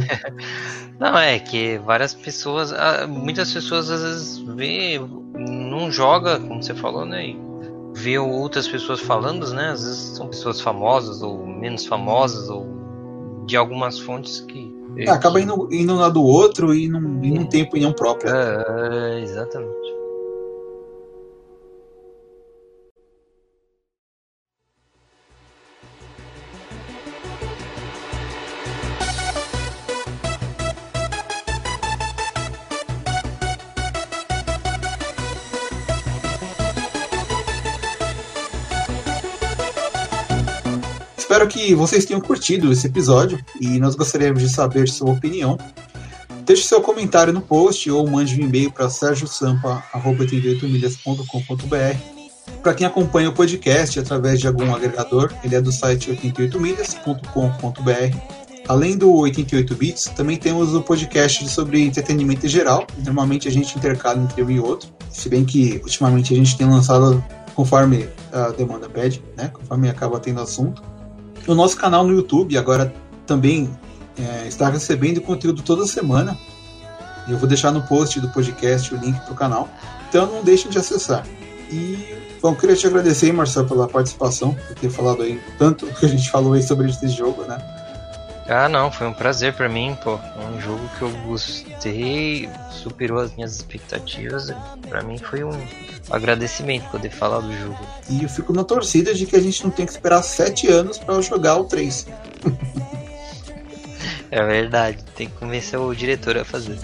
não, é que várias pessoas, ah, muitas pessoas às vezes vê, não joga, como você falou, né? vê outras pessoas falando, né? Às vezes são pessoas famosas ou menos famosas ou de algumas fontes que é, acaba indo, indo na do outro e num, em um tempo em um próprio. É, exatamente. Espero que vocês tenham curtido esse episódio e nós gostaríamos de saber sua opinião. Deixe seu comentário no post ou mande um e-mail para sergiosampa.88milhas.com.br. Para quem acompanha o podcast através de algum agregador, ele é do site 88milhas.com.br. Além do 88 Bits, também temos o podcast sobre entretenimento em geral. Normalmente a gente intercala entre um e outro, se bem que ultimamente a gente tem lançado conforme a demanda pede, né? conforme acaba tendo assunto. O nosso canal no YouTube agora também é, está recebendo conteúdo toda semana. Eu vou deixar no post do podcast o link para o canal. Então não deixem de acessar. E, bom, queria te agradecer, Marcelo, pela participação, por ter falado aí tanto que a gente falou aí sobre esse jogo, né? Ah, não, foi um prazer para mim, pô. Um jogo que eu gostei, superou as minhas expectativas. Para mim foi um agradecimento poder falar do jogo. E eu fico na torcida de que a gente não tem que esperar sete anos para jogar o 3. é verdade, tem que convencer o diretor a fazer.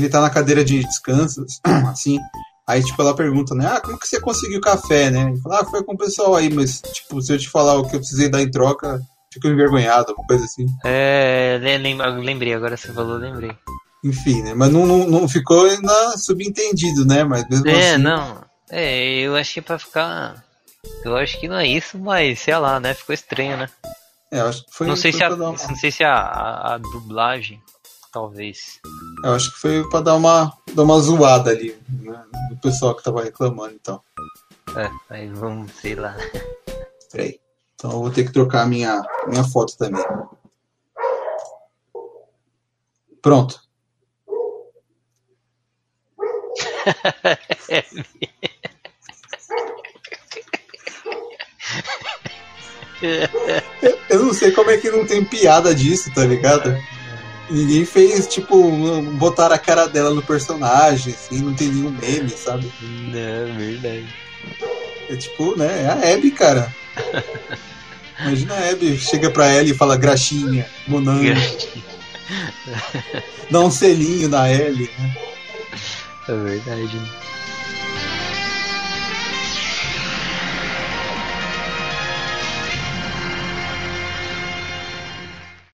Ele tá na cadeira de descanso, assim. Aí, tipo, ela pergunta, né? Ah, como que você conseguiu café, né? Ele fala, ah, foi com o pessoal aí, mas, tipo, se eu te falar o que eu precisei dar em troca, fico envergonhado, uma coisa assim. É, lembrei, agora você falou, lembrei. Enfim, né? Mas não, não, não ficou ainda subentendido, né? Mas mesmo é, assim. não. É, eu acho que é pra ficar. Eu acho que não é isso, mas sei lá, né? Ficou estranho, né? É, eu acho que foi. Não sei se a, uma... não sei se a, a, a dublagem talvez. Eu acho que foi pra dar uma, dar uma zoada ali, né, do pessoal que tava reclamando, então. É, aí vamos, sei lá. Peraí. Então eu vou ter que trocar a minha, minha foto também. Pronto. eu não sei como é que não tem piada disso, tá ligado? Ninguém fez, tipo, botar a cara dela no personagem, assim, não tem nenhum meme, sabe? Não, é verdade. É tipo, né? É a Abby, cara. Imagina a Abby, chega pra ela e fala graxinha, monango. Dá um selinho na L, né? É verdade.